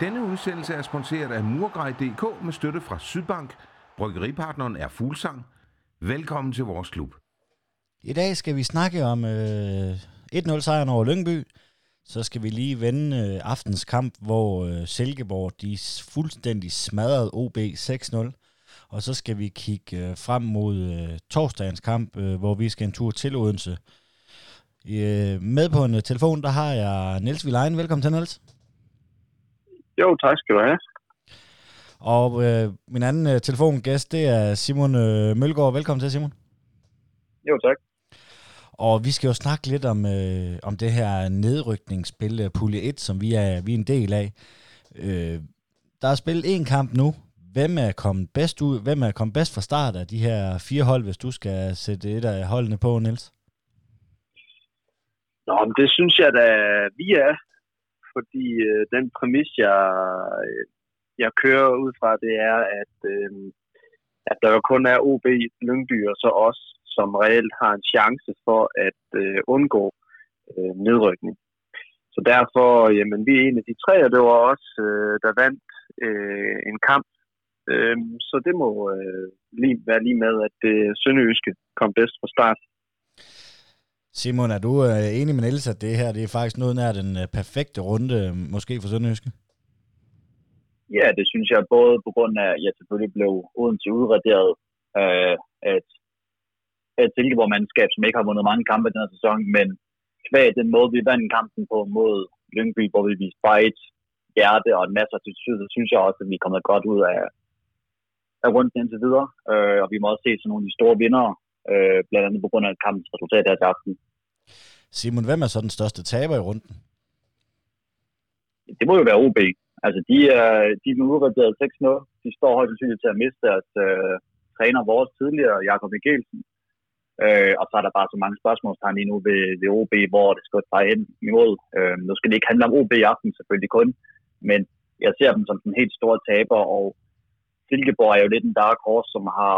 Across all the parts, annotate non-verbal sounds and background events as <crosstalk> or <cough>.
Denne udsendelse er sponsoreret af Murgrej.dk med støtte fra Sydbank. Bryggeripartneren er Fuglsang. Velkommen til vores klub. I dag skal vi snakke om øh, 1-0 sejren over Lyngby. Så skal vi lige vende øh, aftens kamp, hvor øh, Silkeborg de fuldstændig smadrede OB 6-0. Og så skal vi kigge øh, frem mod øh, torsdagens kamp, øh, hvor vi skal en tur til Odense. Øh, med på en øh, telefon, der har jeg Niels Vilein. Velkommen til, Niels. Jo, tak skal du have. Og øh, min anden øh, telefongæst, det er Simon øh, Mølgaard. Velkommen til, Simon. Jo, tak. Og vi skal jo snakke lidt om, øh, om det her nedrykningsspil, øh, Pulje 1, som vi er, vi er en del af. Øh, der er spillet en kamp nu. Hvem er kommet bedst ud? Hvem er kommet bedst fra start af de her fire hold, hvis du skal sætte et af holdene på, Niels? Nå, men det synes jeg da, vi er. Fordi øh, den præmis, jeg, øh, jeg kører ud fra, det er, at, øh, at der jo kun er OB, Lyngby og så os, som reelt har en chance for at øh, undgå øh, nedrykning. Så derfor, jamen, vi er en af de tre, og det var også, øh, der vandt øh, en kamp. Øh, så det må øh, lige være lige med, at det Sønderjyske kom bedst fra start. Simon, er du øh, enig med Niels, at det her det er faktisk noget nær den øh, perfekte runde, øh, måske for Sønderjyske? Ja, det synes jeg både på grund af, at jeg selvfølgelig blev Odense udraderet øh, af at et Silkeborg-mandskab, som ikke har vundet mange kampe den her sæson, men kvæg den måde, vi vandt kampen på mod Lyngby, hvor vi viste fight, hjerte og en masse attitude, så synes jeg også, at vi er kommet godt ud af, af runden indtil videre. Øh, og vi må også se sådan nogle af de store vinder, øh, blandt andet på grund af kampens resultat her til aften. Simon, hvem er så den største taber i runden? Det må jo være OB. Altså, de er, de er udraderet 6-0. De står højt sandsynligt til at miste deres øh, træner, vores tidligere, Jakob Mikkelsen. Øh, og så er der bare så mange spørgsmålstegn lige nu ved, ved OB, hvor det skal dreje hen imod. Øh, nu skal det ikke handle om OB i aften selvfølgelig kun, men jeg ser dem som den helt store taber, og Silkeborg er jo lidt en dark horse, som har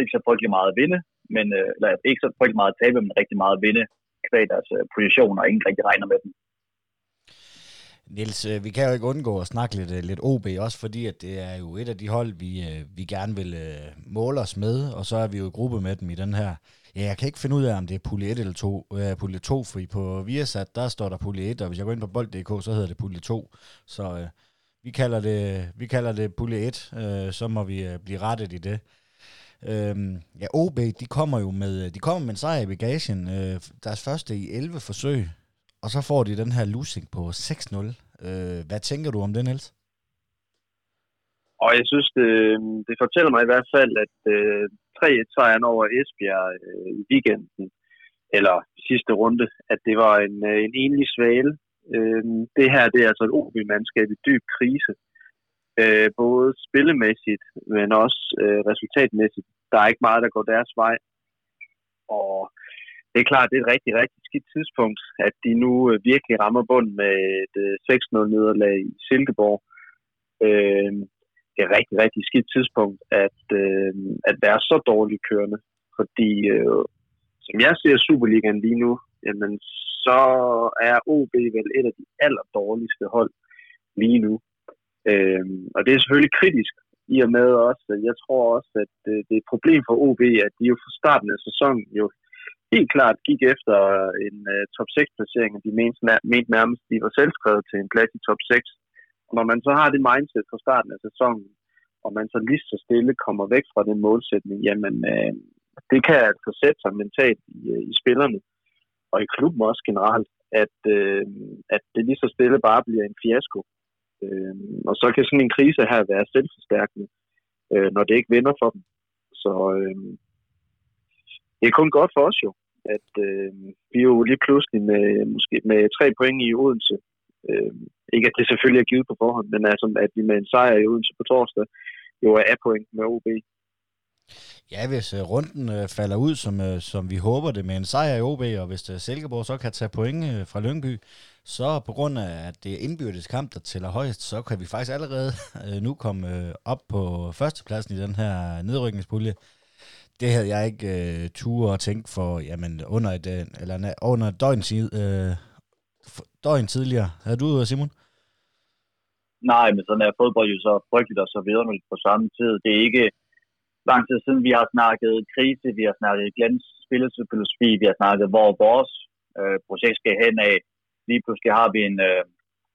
ikke så frygtelig meget at vinde, men, øh, eller ikke så frygtelig meget at tabe, men rigtig meget at vinde kvæg deres øh, position, og ingen rigtig regner med dem. Niels, øh, vi kan jo ikke undgå at snakke lidt, øh, lidt OB, også fordi at det er jo et af de hold, vi, øh, vi gerne vil måle os med, og så er vi jo i gruppe med dem i den her. Ja, jeg kan ikke finde ud af, om det er pulje 1 eller 2, uh, pulje 2, fordi på Viasat, der står der pulje 1, og hvis jeg går ind på bold.dk, så hedder det pulje 2. Så uh, vi, kalder det, vi kalder det pulje 1, uh, så må vi uh, blive rettet i det. Øhm, ja, OB, de kommer jo med, øh, de kommer med en sejr i bagagen, øh, deres første i 11 forsøg, og så får de den her losing på 6-0. Øh, hvad tænker du om det, Niels? Og jeg synes, det, det fortæller mig i hvert fald, at øh, 3-1-sejren over Esbjerg øh, i weekenden, eller sidste runde, at det var en, øh, en enlig svale. Øh, det her det er altså et OB-mandskab i dyb krise. Øh, både spillemæssigt, men også øh, resultatmæssigt. Der er ikke meget, der går deres vej. Og det er klart, det er et rigtig, rigtig skidt tidspunkt, at de nu øh, virkelig rammer bunden med et øh, 6-0-nederlag i Silkeborg. Øh, det er et rigtig, rigtig skidt tidspunkt at, øh, at være så dårligt kørende, fordi øh, som jeg ser Superligaen lige nu, jamen, så er OB vel et af de aller dårligste hold lige nu. Øh, og det er selvfølgelig kritisk, i og med også, jeg tror også, at det er et problem for OB, at de jo fra starten af sæsonen jo helt klart gik efter en uh, top 6 placering, og de mente, mente nærmest, de var selvskrevet til en plads i top 6. Og når man så har det mindset fra starten af sæsonen, og man så lige så stille kommer væk fra den målsætning, jamen øh, det kan altså sætte sig mentalt i, øh, i spillerne, og i klubben også generelt, at, øh, at det lige så stille bare bliver en fiasko. Øh, og så kan sådan en krise her være selvforstærkende, øh, når det ikke vinder for dem. Så øh, det er kun godt for os jo, at øh, vi jo lige pludselig med, måske med tre point i Odense. Øh, ikke at det selvfølgelig er givet på forhånd, men altså, at vi med en sejr i Odense på torsdag jo er A-point med OB. Ja, hvis øh, runden øh, falder ud, som, øh, som vi håber det, med en sejr i OB, og hvis øh, Silkeborg så kan tage point øh, fra Lyngby, så på grund af, at det er indbyrdes kamp, der tæller højst, så kan vi faktisk allerede <laughs> øh, nu komme øh, op på førstepladsen i den her nedrykningspulje det havde jeg ikke øh, tur at tænke for, jamen, under et, øh, eller, under et døgn, tid, øh, døgn tidligere. Havde du, Simon? Nej, men sådan er fodbold jo så frygteligt og så videre på samme tid. Det er ikke lang tid siden, vi har snakket krise, vi har snakket glans spillefilosofi, vi har snakket, hvor vores øh, projekt skal hen af. Lige pludselig har vi en, øh,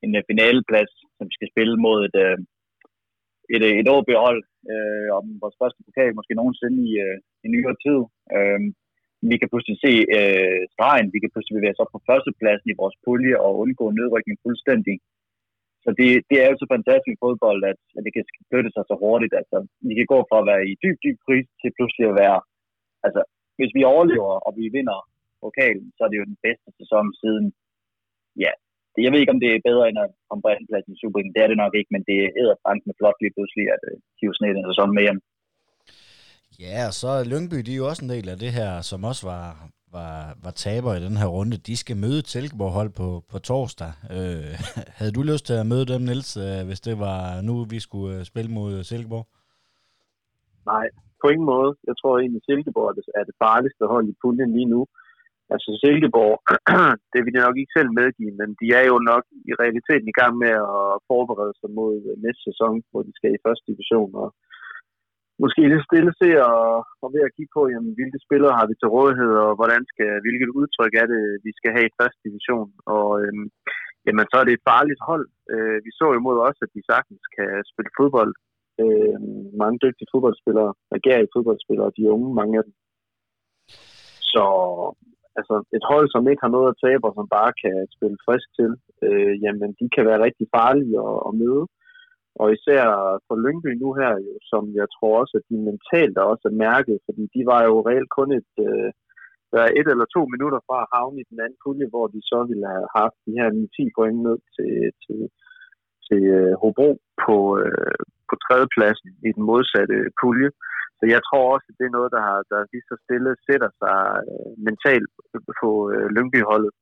en finaleplads, som vi skal spille mod et, øh, et, et OB-hold øh, om vores første pokal, måske nogensinde i, øh, i nyere tid. Øh, vi kan pludselig se øh, stregen, vi kan pludselig bevæge os op på førstepladsen i vores pulje og undgå nedrykning fuldstændig. Så det, det er jo så fantastisk fodbold, at, at det kan flytte sig så hurtigt. Altså, vi kan gå fra at være i dyb, dyb krise til pludselig at være... Altså, hvis vi overlever, og vi vinder pokalen, så er det jo den bedste sæson siden... Ja, det, jeg ved ikke, om det er bedre end at komme på andenpladsen i Superligaen. Det er det nok ikke, men det er med flot lige pludselig, at uh, hive sådan en sæson med hjem. Ja, og så Lyngby, de er jo også en del af det her, som også var, var, var taber i den her runde. De skal møde Silkeborg hold på, på torsdag. Øh, <laughs> havde du lyst til at møde dem, Niels, øh, hvis det var nu, vi skulle øh, spille mod øh, Silkeborg? Nej, på ingen måde. Jeg tror egentlig, Silkeborg er det farligste hold i puljen lige nu. Altså Silkeborg, <clears throat> det vil jeg nok ikke selv medgive, men de er jo nok i realiteten i gang med at forberede sig mod næste sæson, hvor de skal i første division. Og måske lidt stille se og, og ved at kigge på, jamen, hvilke spillere har vi til rådighed, og hvordan skal, hvilket udtryk er det, vi skal have i første division. Og øhm, jamen, så er det et farligt hold. Øh, vi så imod også, at de sagtens kan spille fodbold. Øh, mange dygtige fodboldspillere, agerige fodboldspillere, de unge, mange af dem. Så altså et hold, som ikke har noget at tabe, og som bare kan spille frisk til, øh, jamen de kan være rigtig farlige at, at møde. Og især for Lyngby nu her, jo, som jeg tror også, at de mentalt er også er mærket, fordi de var jo reelt kun et, øh, et eller to minutter fra at havne i den anden pulje, hvor de så ville have haft de her 10 point ned til, til, til øh, Hobro på, øh, på tredjepladsen i den modsatte pulje. Så jeg tror også, at det er noget, der, har, der lige så stille sætter sig øh, mentalt på øh, Lyngby-holdet,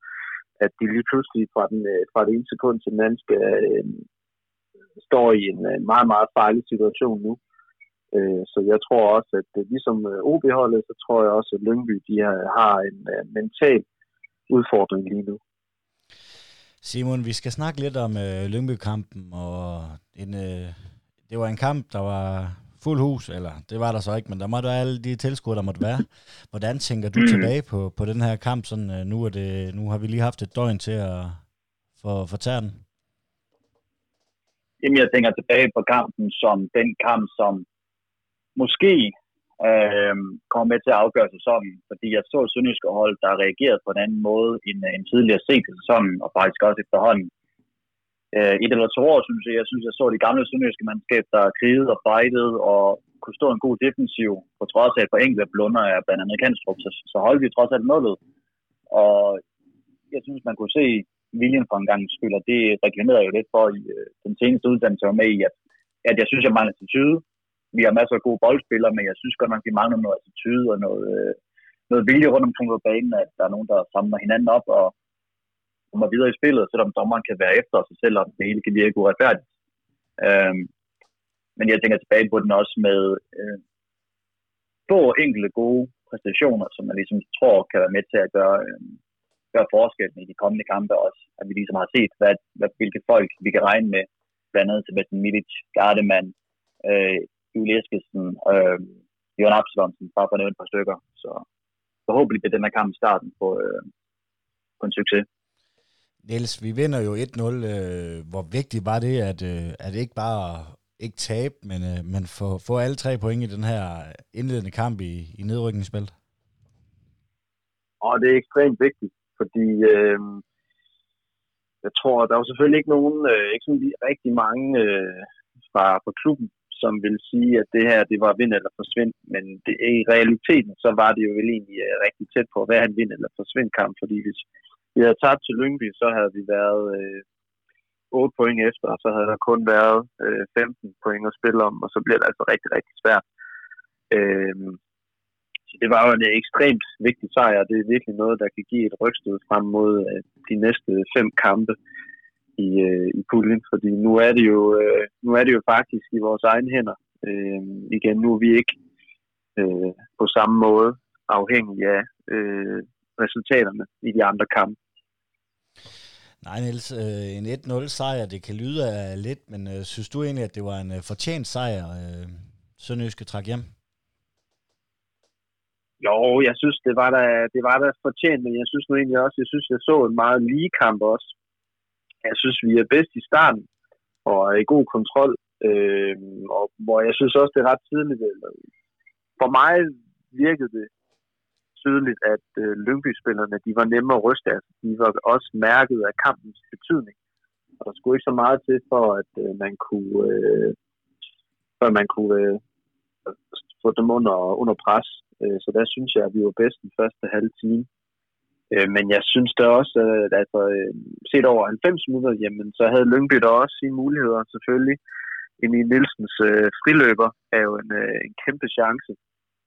at de lige pludselig fra, den, øh, fra det ene sekund til den anden skal, øh, står i en, en meget, meget farlig situation nu. Øh, så jeg tror også, at øh, ligesom øh, OB-holdet, så tror jeg også, at Lyngby de har, en mental udfordring lige nu. Simon, vi skal snakke lidt om Lyngby-kampen, og en, det var en kamp, der var fuld hus, eller det var der så ikke, men der måtte være alle de tilskuere, der måtte være. Hvordan tænker du mm. tilbage på, på den her kamp? Sådan, nu, er det, nu har vi lige haft et døgn til at få, få den. Jamen, jeg tænker tilbage på kampen som den kamp, som måske øh, kommer med til at afgøre sæsonen, fordi jeg så Sønderjyske hold, der reagerede på en anden måde end, øh, end tidligere set i sæsonen, og faktisk også efterhånden øh, et eller to år, synes jeg. Jeg synes, jeg så de gamle sønderjyske mandskab, der krigede og fightede og kunne stå en god defensiv, på trods af et par enkelte blunder af blandt andet Kanstrup, så, så holdt vi trods alt målet. Og jeg synes, man kunne se viljen for en gang skyld, og det reklamerede jo lidt for i øh, den seneste uddannelse, jeg med i, at, at jeg synes, jeg mangler attitude. Vi har masser af gode boldspillere, men jeg synes godt nok, vi mangler noget attitude og noget, øh, noget vilje rundt omkring på banen, at der er nogen, der samler hinanden op og kommer videre i spillet, selvom dommeren kan være efter sig, selvom det hele kan virke uretfærdigt. Øhm, men jeg tænker tilbage på den også med øh, få enkelte gode præstationer, som jeg ligesom tror kan være med til at gøre, øh, gøre forskellen i de kommende kampe også. At vi ligesom har set, hvad, hvad, hvilke folk vi kan regne med, blandt andet Sebastian Milic, Gardemann, øh, Julie Eskesen, øh, Jørgen Absalonsen, bare for at nævne et par stykker. Så forhåbentlig bliver den her kamp starten på, øh, på en succes. Niels, vi vinder jo 1-0. Øh, hvor vigtigt var det, at, øh, at ikke bare ikke tabe, men, øh, men få, få alle tre point i den her indledende kamp i, i nedrykningsspil? Og det er ekstremt vigtigt, fordi øh, jeg tror, der var selvfølgelig ikke nogen, øh, ikke sådan rigtig mange øh, fra, fra klubben, som vil sige, at det her det var vind eller forsvind, men det, i realiteten, så var det jo vel egentlig øh, rigtig tæt på at være en vind eller forsvind kamp, fordi hvis vi havde tabt til Lyngby, så havde vi været øh, 8 point efter, og så havde der kun været øh, 15 point at spille om, og så bliver det altså rigtig, rigtig svært. Øh, så det var jo en ekstremt vigtig sejr, det er virkelig noget, der kan give et rygstød frem mod øh, de næste fem kampe i, øh, i puljen, fordi nu er det jo øh, nu er det jo faktisk i vores egne hænder. Øh, igen, nu er vi ikke øh, på samme måde afhængige af øh, resultaterne i de andre kampe. Nej, Niels, øh, en 1-0 sejr, det kan lyde af lidt, men øh, synes du egentlig, at det var en øh, fortjent sejr, øh, Sønderjyske træk hjem? Jo, jeg synes, det var der, det var der fortjent, men jeg synes nu egentlig også, jeg synes, jeg så en meget lige kamp også. Jeg synes, vi er bedst i starten, og er i god kontrol, øh, og hvor jeg synes også, det er ret tidligt. Øh, for mig virkede det tydeligt, at øh, Lyngby-spillerne, de var nemme at ryste af. De var også mærket af kampens betydning. Og der skulle ikke så meget til, for at øh, man kunne, øh, for at man kunne øh, få dem under, under pres. Øh, så der synes jeg, at vi var bedst den første halve time. Øh, men jeg synes da også, at altså, øh, set over 90 minutter, jamen, så havde Lyngby da også sine muligheder selvfølgelig. Emil Nielsens øh, friløber er jo en, øh, en kæmpe chance,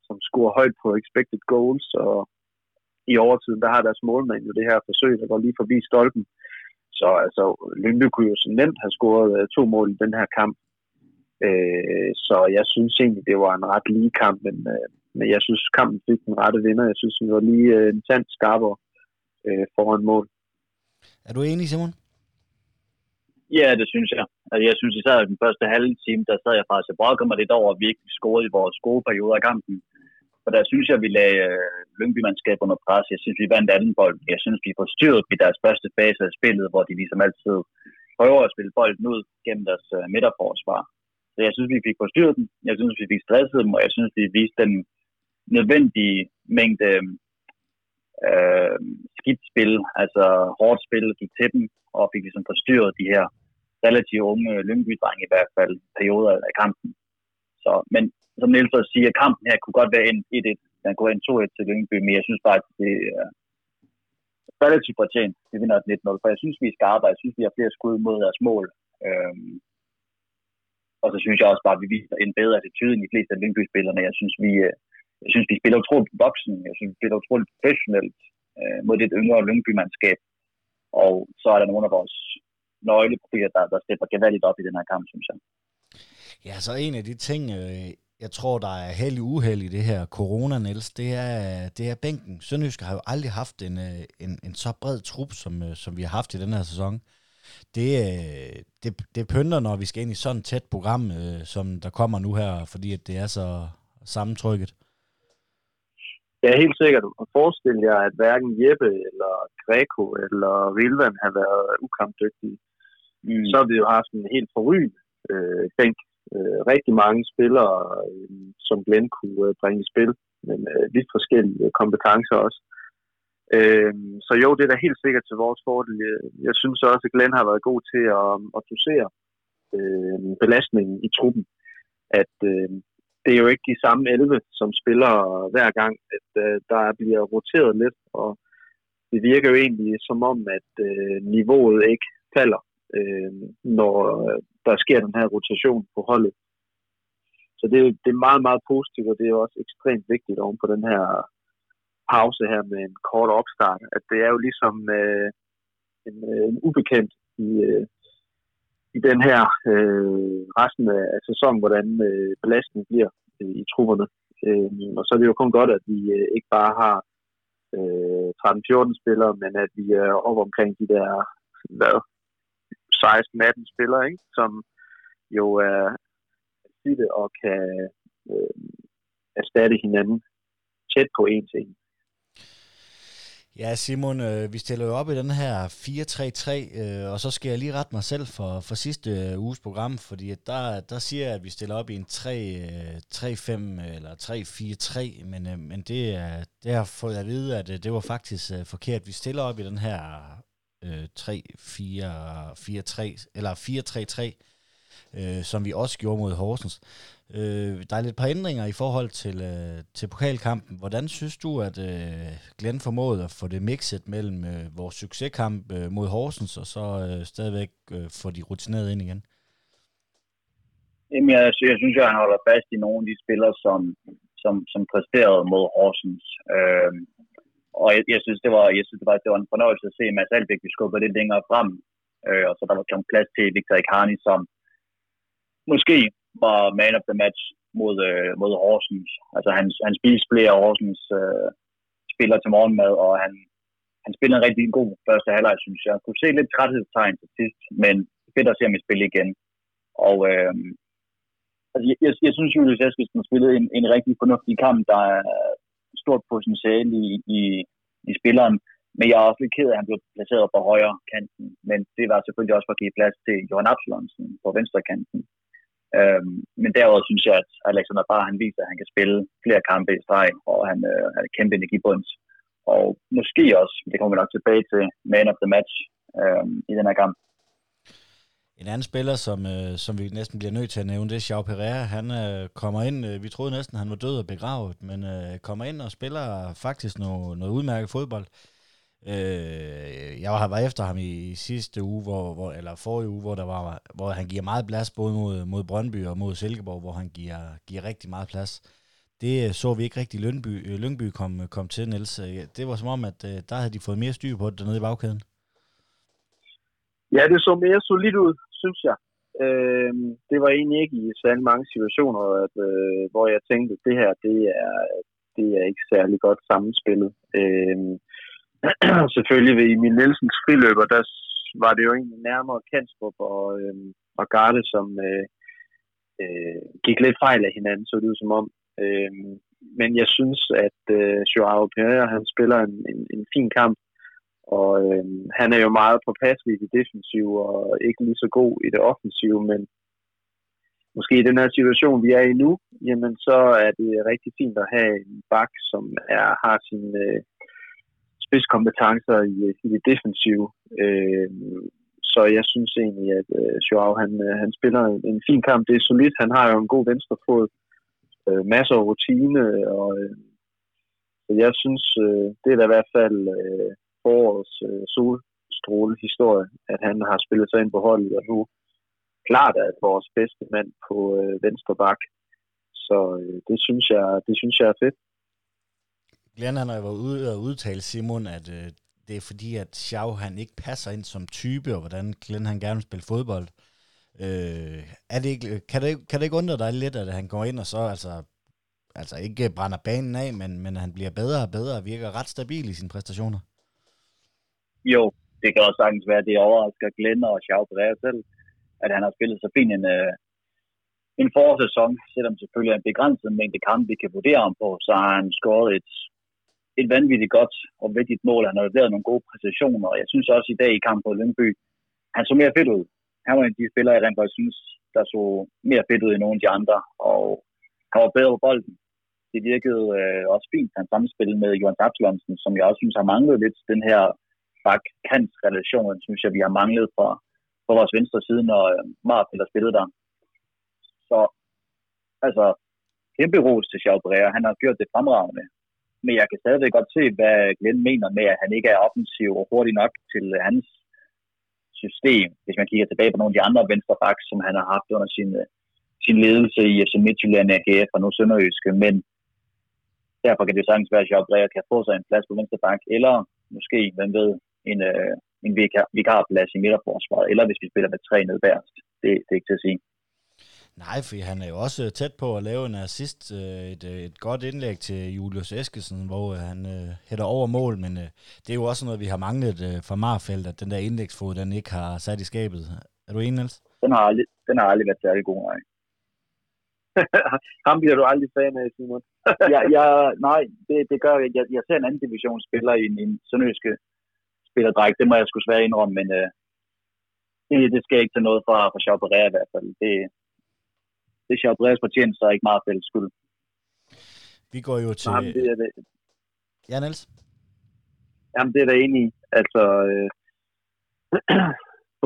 som scorer højt på expected goals, og i overtiden, der har deres målmand jo det her forsøg, der går lige forbi stolpen. Så altså, Lyngby kunne jo så nemt have scoret øh, to mål i den her kamp. Øh, så jeg synes egentlig, det var en ret lige kamp, men, øh, men jeg synes, kampen fik den rette vinder. Jeg synes, den var lige øh, en tand skarpere øh, foran mål. Er du enig, Simon? Ja, det synes jeg. Altså, jeg synes især i den første halve time, der sad jeg faktisk og brokkede mig lidt over, at vi ikke scorede i vores gode periode af kampen. For der synes jeg, vi lagde øh, Lyngby-mandskab under pres. Jeg synes, vi vandt anden bold. Jeg synes, vi forstyrrede i deres første fase af spillet, hvor de ligesom altid prøver at spille bolden ud gennem deres øh, midterforsvar. Så jeg synes, vi fik forstyrret dem. Jeg synes, vi fik stresset dem, og jeg synes, vi viste den nødvendige mængde øh, skidt spil, altså hårdt spil, gik til dem, og fik ligesom forstyrret de her relativt unge lyngby i hvert fald perioder af kampen. Så, men som Niels også siger, kampen her kunne godt være en 1-1. Den kunne være en 2-1 til Lyngby, men jeg synes faktisk, det er relativt fortjent. Vi vinder 1-0, for jeg synes, vi er skarpe, jeg synes, vi har flere skud mod deres mål. Øhm, og så synes jeg også bare, at vi viser en bedre attitude end de fleste af Lyngby-spillerne. Jeg synes, vi, øh, jeg synes, de spiller utroligt voksen. Jeg synes, de spiller utroligt professionelt øh, mod det yngre Lyngby-mandskab. Og så er der nogle af vores nøgleprofiler, der, der stepper gevaldigt op i den her kamp, synes jeg. Ja, så en af de ting, øh, jeg tror, der er heldig uheld i det her corona, Niels, det er, det er bænken. Sønderjysk har jo aldrig haft en, øh, en, en så bred trup, som, øh, som vi har haft i den her sæson. Det, øh, det, det pynter, når vi skal ind i sådan et tæt program, som der kommer nu her, fordi at det er så sammentrykket. Jeg er helt sikkert at forestille jer, at hverken Jeppe eller Greco eller Rilvan har været ukampdygtige. Mm. Så har vi jo haft en helt forrygende øh, bænk. Øh, rigtig mange spillere, øh, som Glenn kunne øh, bringe i spil, men øh, vidt forskellige kompetencer også. Øh, så jo, det er da helt sikkert til vores fordel. Jeg synes også, at Glenn har været god til at, at dosere øh, belastningen i truppen. At øh, det er jo ikke de samme 11, som spiller hver gang, at øh, der bliver roteret lidt, og det virker jo egentlig som om, at øh, niveauet ikke falder, øh, når øh, der sker den her rotation på holdet. Så det, det er meget, meget positivt, og det er også ekstremt vigtigt oven på den her pause her med en kort opstart, at det er jo ligesom øh, en, øh, en ubekendt i, øh, i den her øh, resten af sæsonen, hvordan øh, belastningen bliver øh, i trupperne. Øh, og så er det jo kun godt, at vi øh, ikke bare har øh, 13-14 spillere, men at vi er oppe omkring de der hvad, 16-18 spillere, ikke? som jo er sitte og kan øh, erstatte hinanden tæt på en til en. Ja, Simon, øh, vi stiller jo op i den her 4-3-3, øh, og så skal jeg lige rette mig selv for, for sidste øh, uges program, fordi der, der siger jeg, at vi stiller op i en 3-5 øh, øh, eller 3-4-3, men, øh, men det, er, det har fået at vide, at øh, det var faktisk øh, forkert. Vi stiller op i den her øh, 3-4-4-3, eller 4-3-3, øh, som vi også gjorde mod Horsens. Øh, der er lidt par ændringer i forhold til, øh, til pokalkampen. Hvordan synes du, at øh, Glenn formåede at få det mixet mellem øh, vores succeskamp øh, mod Horsens, og så øh, stadigvæk øh, få de rutineret ind igen? Jamen, jeg, jeg synes, at han holder fast i nogle af de spillere, som, som, som præsterede mod Horsens. Øh, og jeg, jeg, synes, det var, jeg synes, det var, det var en fornøjelse at se Mads Albeck, vi skubber lidt længere frem. Øh, og så der var kommet plads til Victor Icarni, som måske var man of the match mod, øh, mod Horsens. Altså han, han spiste flere Horsens øh, spillere til morgenmad, og han, han spillede en rigtig god første halvleg, synes jeg. Kunne se lidt træthedstegn til sidst, men fedt at se ham i spil igen. Og øh, altså, jeg, jeg, jeg synes, Julius Eskilsen spillede en, en rigtig fornuftig kamp, der er stort potentiale i, i, i spilleren. Men jeg er også lidt ked af, at han blev placeret på højre kanten. Men det var selvfølgelig også for at give plads til Johan Absalonsen på venstre kanten. Øhm, men derudover synes jeg, at Alexander Bar han viser, at han kan spille flere kampe i streg, og han øh, er kæmpe energibunds. Og måske også, det kommer vi nok tilbage til, man of the match øhm, i den her kamp. En anden spiller, som, øh, som vi næsten bliver nødt til at nævne, det er Xiao Pereira. Han øh, kommer ind, øh, vi troede næsten, han var død og begravet, men øh, kommer ind og spiller faktisk noget, noget udmærket fodbold. Øh, jeg var, var efter ham i, sidste uge, hvor, hvor, eller forrige uge, hvor, der var, hvor han giver meget plads, både mod, mod Brøndby og mod Silkeborg, hvor han giver, giver rigtig meget plads. Det øh, så vi ikke rigtig Lyngby, øh, Lyngby kom, kom til, Niels. Øh, det var som om, at der havde de fået mere styr på det dernede i bagkæden. Ja, det så mere solidt ud, synes jeg. Øh, det var egentlig ikke i særlig mange situationer, at, øh, hvor jeg tænkte, at det her, det er, det er ikke særlig godt sammenspillet. Øh, <clears throat> selvfølgelig ved Emil Nielsens friløber, der var det jo egentlig nærmere Kanstrup og, øh, og Garde, som øh, øh, gik lidt fejl af hinanden, så det ud som om. Øh, men jeg synes, at øh, Joao Pereira, han spiller en, en, en fin kamp, og øh, han er jo meget påpasselig i det defensive, og ikke lige så god i det offensive, men måske i den her situation, vi er i nu, jamen så er det rigtig fint at have en bak, som er, har sin, øh, spidskompetencer i, i det defensive. Øh, så jeg synes egentlig, at øh, Joao han, øh, han spiller en, en fin kamp. Det er solidt. Han har jo en god venstre fod. Øh, masser af rutine. Og, øh, så jeg synes, øh, det er da i hvert fald øh, forårets øh, solstråle historie, at han har spillet sig ind på holdet, og nu klart er vores bedste mand på øh, venstre bak. Så øh, det, synes jeg, det synes jeg er fedt. Glenn han har været ude og udtale Simon, at øh, det er fordi, at Xiao han ikke passer ind som type, og hvordan Glenn han gerne vil spille fodbold. Øh, er det ikke, kan, det, kan det ikke undre dig lidt, at han går ind og så altså, altså ikke brænder banen af, men, men han bliver bedre og bedre og virker ret stabil i sine præstationer? Jo, det kan også sagtens være, at det overrasker Glenn og Xiao Pereira selv, at han har spillet så fint en, øh, en forårssæson, selvom selvfølgelig er en begrænset mængde kampe, vi kan vurdere ham på, så har han scoret et et vanvittigt godt og vigtigt mål. Han har leveret nogle gode præstationer, og jeg synes også i dag i kampen på Lyngby, han så mere fedt ud. Han var en af de spillere, jeg rent faktisk synes, der så mere fedt ud end nogen af de andre, og han var bedre på bolden. Det virkede øh, også fint, han samspil med Johan Absalonsen, som jeg også synes har manglet lidt den her bak-kant relation, synes jeg, vi har manglet fra, fra vores venstre side, når øh, Marfeld har spillet der. Så altså, kæmpe ros til Xiao Han har gjort det fremragende men jeg kan stadigvæk godt se, hvad Glenn mener med, at han ikke er offensiv og hurtig nok til hans system, hvis man kigger tilbage på nogle af de andre venstrebacks, som han har haft under sin, sin ledelse i FC Midtjylland, AGF og nu Sønderjyske, men derfor kan det sagtens være, at Jacques kan få sig en plads på venstre bak, eller måske, hvem ved, en, øh, en vikarplads i midterforsvaret, eller hvis vi spiller med tre ned bærest. Det, det er ikke til at sige. Nej, for han er jo også øh, tæt på at lave en assist, øh, et, øh, et godt indlæg til Julius Eskesen, hvor øh, han uh, hætter over mål, men uh, det er jo også noget, vi har manglet uh, fra Marfeldt, at den der indlægsfod, den ikke har sat i skabet. Er du enig, Niels? Den har aldrig, den har aldrig været særlig god, nej. <laughs> Ham bliver du aldrig fan af, Simon. <laughs> ja, ja, nej, det, det gør jeg. jeg. Jeg ser en anden divisionsspiller i en, en sønderjyske spillerdræk. Det må jeg sgu svære indrømme, men uh, det, det skal ikke til noget fra, fra Chauperé i hvert fald. Det, det er Chabres fortjent, så er ikke meget fælles skyld. Vi går jo til... Jamen, det er det. Ja, Niels? Jamen, det er der enig i. Altså, øh, <clears throat>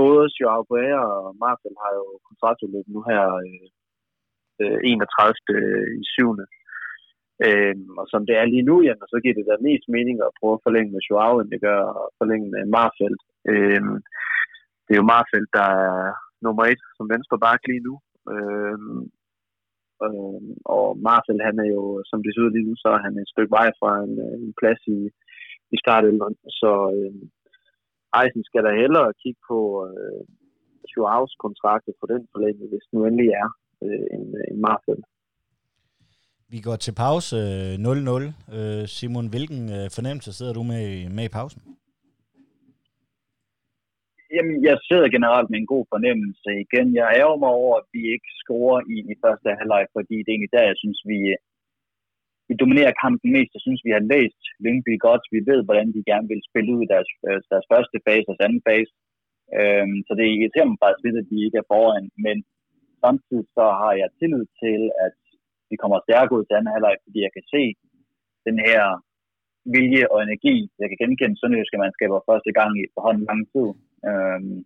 både Joao Boea og Marcel har jo kontraktudløb nu her øh, 31. Øh, i 7. Øhm, og som det er lige nu, jamen, så giver det da mest mening at prøve at forlænge med Joao, end det gør at forlænge med Marfeldt. Øhm, det er jo Marfeldt, der er nummer et som venstre bak lige nu, Øh, øh, og Marcel, han er jo, som det ser ud lige nu, så er han et stykke vej fra en, øh, en plads i, i startelveren. Så øh, Eisen skal da hellere kigge på øh, Joaos kontrakt på den forlængelse, hvis nu endelig er øh, en, en Marcel. Vi går til pause øh, 0-0. Øh, Simon, hvilken fornemmelse sidder du med, med i pausen? Jamen, jeg sidder generelt med en god fornemmelse igen. Jeg ærger mig over, at vi ikke scorer i, i første halvleg, fordi det er egentlig der, jeg synes, vi, vi dominerer kampen mest. Jeg synes, vi har læst Lyngby godt. Vi ved, hvordan de gerne vil spille ud i deres, øh, deres første fase og anden fase. Øhm, så det irriterer mig faktisk lidt, at de ikke er foran. Men samtidig så har jeg tillid til, at vi kommer stærkt ud til anden halvleg, fordi jeg kan se den her vilje og energi. Jeg kan genkende Sønderjyske mandskaber første gang i forhånden lang tid. Øhm,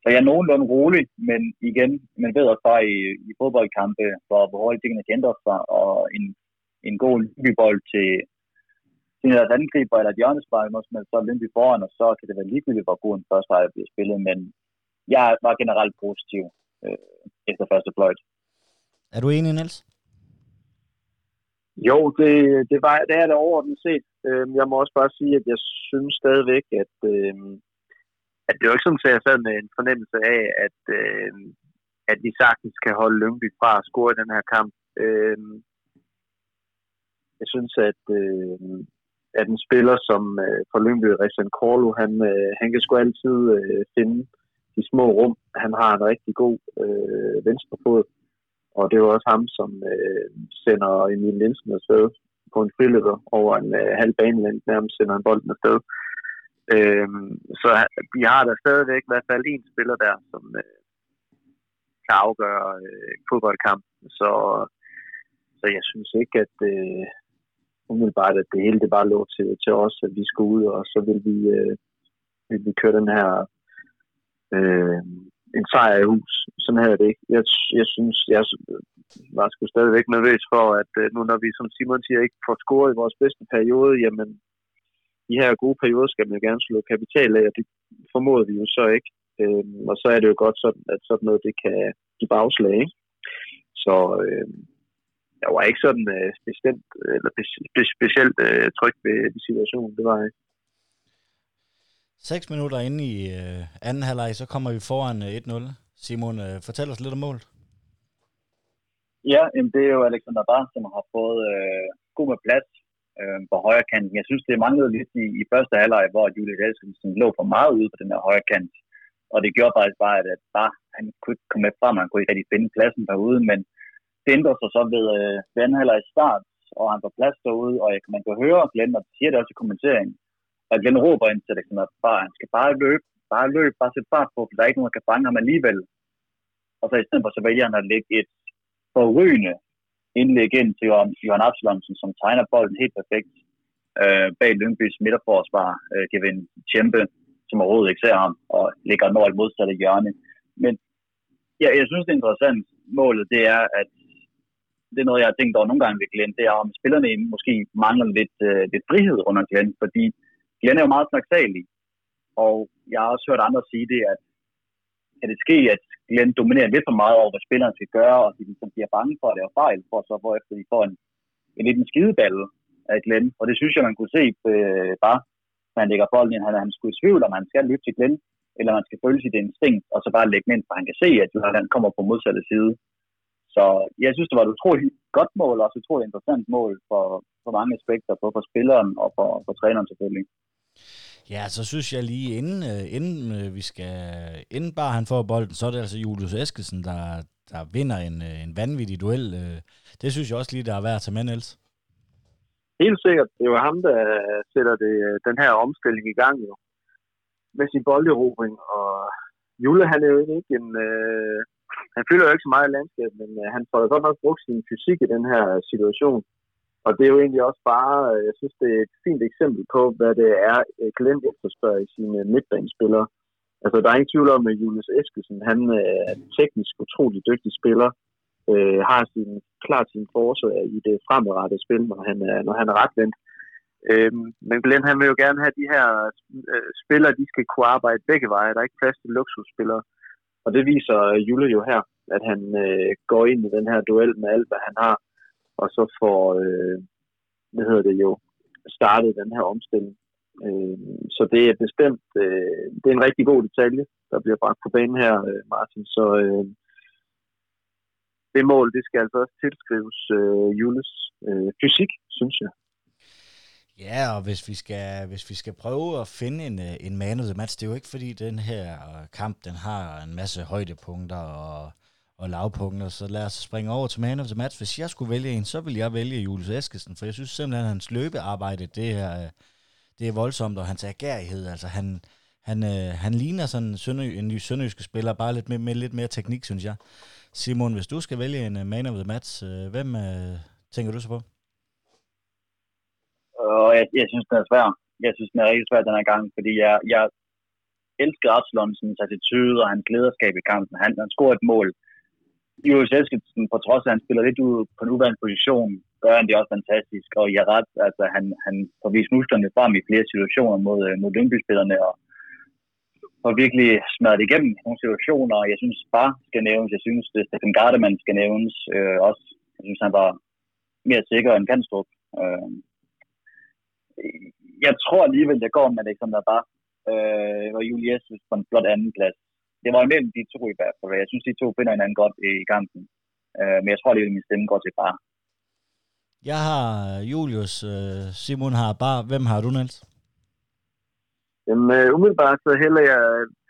så jeg er nogenlunde rolig, men igen, man ved også bare i, i fodboldkampe, hvor, hvor hurtigt tingene kan ændre sig, og en, en god Lyngby-bold til, til deres angriber eller et hjørnespark, måske man så Lyngby foran, og så kan det være ligegyldigt, hvor god en første halvleg bliver spillet, men jeg var generelt positiv øh, efter første fløjt. Er du enig, Niels? Jo, det, det, var, det er det overordnet set. Øh, jeg må også bare sige, at jeg synes stadigvæk, at, øh, at det er jo ikke sådan, at jeg sad med en fornemmelse af, at, øh, at vi sagtens kan holde Lyngby fra at score i den her kamp. Øh, jeg synes, at, øh, at en spiller som øh, for Lyngby, Christian Korlu, han, øh, han kan sgu altid øh, finde de små rum. Han har en rigtig god øh, venstrefod, og det er jo også ham, som øh, sender Emil Nielsen afsted på en friløber over en øh, halv banelængde, nærmest sender en bolden afsted. Øh, Øhm, så vi har der stadigvæk i hvert fald en spiller der, som øh, kan afgøre øh, fodboldkamp. Så, så jeg synes ikke, at øh, umiddelbart, at det hele det bare lå til, til os, at vi skulle ud, og så vil vi, øh, vil vi køre den her øh, en sejr i hus. Sådan her det ikke. Jeg, jeg synes, jeg var sgu stadigvæk nervøs for, at øh, nu når vi, som Simon siger, ikke får scoret i vores bedste periode, jamen de her gode perioder skal man jo gerne slå kapital af, og det formoder vi jo så ikke. Øh, og så er det jo godt sådan, at sådan noget, det kan give bagslag. Ikke? Så øh, jeg var ikke sådan øh, bestemt, eller spe, specielt øh, tryg ved, ved situationen, det var jeg ikke. 6 minutter inde i øh, anden halvleg, så kommer vi foran øh, 1-0. Simon, øh, fortæl os lidt om målet. Ja, det er jo Alexander Bar, som har fået øh, god med plads øh, på højre kant. Jeg synes, det manglede lidt i, i første halvleg, hvor Julius Elskensen lå for meget ude på den her højre kant. Og det gjorde faktisk bare, at, at bare, han kunne ikke komme med frem, han kunne ikke rigtig finde pladsen derude, men det ændrer sig så ved, øh, ved anden halvleg i start, og han får plads derude, og jeg, man kan høre Glenn, og siger det også i kommenteringen, at Glenn råber ind til Alexander Bar, han skal bare løbe, bare løbe, bare sætte fart på, for der er ikke nogen, der kan fange ham alligevel. Og så i stedet for, så vælger han at lægge et forrygende indlæg ind til Johan Absalonsen, som tegner bolden helt perfekt øh, bag Lyngbys midterforsvar, øh, Kevin Tjempe, som overhovedet ikke ser ham, og ligger når et modsatte hjørne. Men ja, jeg synes, det er interessant. Målet, det er, at det er noget, jeg har tænkt over nogle gange ved Glenn, det er, om spillerne måske mangler lidt, øh, lidt frihed under Glenn, fordi Glenn er jo meget snaksalig, og jeg har også hørt andre sige det, at kan det ske, at Glenn dominerer lidt for meget over, hvad spilleren skal gøre, og de ligesom bliver bange for at lave fejl, for så hvorefter de får en, en lidt en skideballe af Glenn. Og det synes jeg, man kunne se øh, bare, når han lægger bolden ind. Han, han skulle i tvivl, om han skal lytte til Glenn, eller man skal følge sit instinkt, og så bare lægge ind, for han kan se, at Johan kommer på modsatte side. Så jeg synes, det var et utroligt godt mål, og også et utroligt interessant mål for, for mange aspekter, både for spilleren og for, for træneren selvfølgelig. Ja, så synes jeg lige, inden, øh, inden øh, vi skal, inden bare han får bolden, så er det altså Julius Eskesen, der, der vinder en, øh, en vanvittig duel. Det synes jeg også lige, der er værd at tage med, Niels. Helt sikkert. Det var ham, der sætter det, den her omstilling i gang jo. Med sin bolderobring. Og Jule, han er jo ikke en... Øh, han fylder jo ikke så meget i landskabet, men øh, han får da godt nok brugt sin fysik i den her situation. Og det er jo egentlig også bare, øh, jeg synes, det er et fint eksempel på, hvad det er, øh, Glenn efterspørger i sine midtbanespillere. Altså, der er ingen tvivl om, at Julius Eskelsen, han øh, er er teknisk utrolig dygtig spiller, øh, har sin, klart sin forsøg i det fremadrettede spil, når han er, når han er retvendt. Øh, men Glenn, han vil jo gerne have de her øh, spillere, de skal kunne arbejde begge veje. Der er ikke plads til luksusspillere. Og det viser Jule jo her, at han øh, går ind i den her duel med alt, hvad han har og så får, øh, hvad hedder det jo, startet den her omstilling. Øh, så det er bestemt, øh, det er en rigtig god detalje, der bliver bragt på banen her, øh, Martin. Så øh, det mål, det skal altså også tilskrives øh, Jules øh, fysik, synes jeg. Ja, og hvis vi skal, hvis vi skal prøve at finde en, øh, en man of the match, det er jo ikke fordi den her øh, kamp, den har en masse højdepunkter og, og lavpunkter, så lad os springe over til man of the match. Hvis jeg skulle vælge en, så ville jeg vælge Julius Eskesen, for jeg synes simpelthen, at hans løbearbejde, det er, øh, det er voldsomt, og hans agerighed, altså han, han, øh, han ligner sådan sønø, en ny sønderjyske spiller, bare lidt med, med lidt mere teknik, synes jeg. Simon, hvis du skal vælge en uh, man of the match, øh, hvem øh, tænker du så på? Og jeg, jeg synes, den er svær. Jeg synes, den er rigtig svær den her gang, fordi jeg, jeg elsker Absalonsens attitude og hans lederskab i kampen. Han, han scorer et mål. Julius Eskildsen, på trods af, at han spiller lidt ud på nuværende position, gør han det også fantastisk. Og jeg ret, altså, han, han får vist musklerne frem i flere situationer mod, øh, mod Lyngby-spillerne, og, og virkelig smadret igennem nogle situationer. Jeg synes, bare skal nævnes. Jeg synes, det Stefan Gardemann skal nævnes øh, også. Jeg synes, han var mere sikker end Kanstrup. Øh, jeg tror alligevel, jeg går med Alexander Bar øh, og Julius på en flot anden plads. Det var imellem de to i hvert fald. Jeg synes, de to finder hinanden godt i kampen. Øh, men jeg tror alligevel, min stemme går til Bar. Jeg har Julius, øh, Simon har Bar. Hvem har du, Niels? Jamen, uh, umiddelbart så hælder jeg,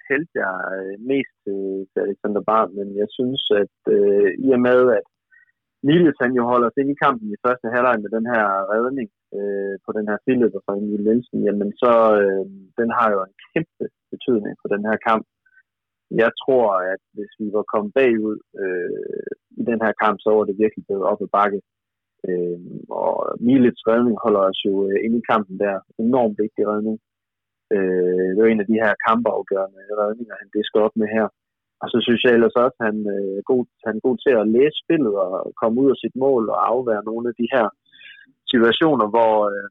hældte jeg øh, mest til, Alexander Bar, men jeg synes, at uh, i og med, at Milius han jo holder os ind i kampen i første halvleg med den her redning øh, på den her tilløber fra Emil Nielsen, jamen så øh, den har jo en kæmpe betydning for den her kamp. Jeg tror, at hvis vi var kommet bagud øh, i den her kamp, så var det virkelig blevet op ad bakke. Øh, og Milits redning holder os jo øh, inde i kampen der. Enormt vigtig redning. Øh, det er en af de her kampafgørende redninger, han det skal op med her. Og så synes jeg ellers også, at han, øh, god, han er god til at læse spillet og komme ud af sit mål og afvære nogle af de her situationer, hvor øh,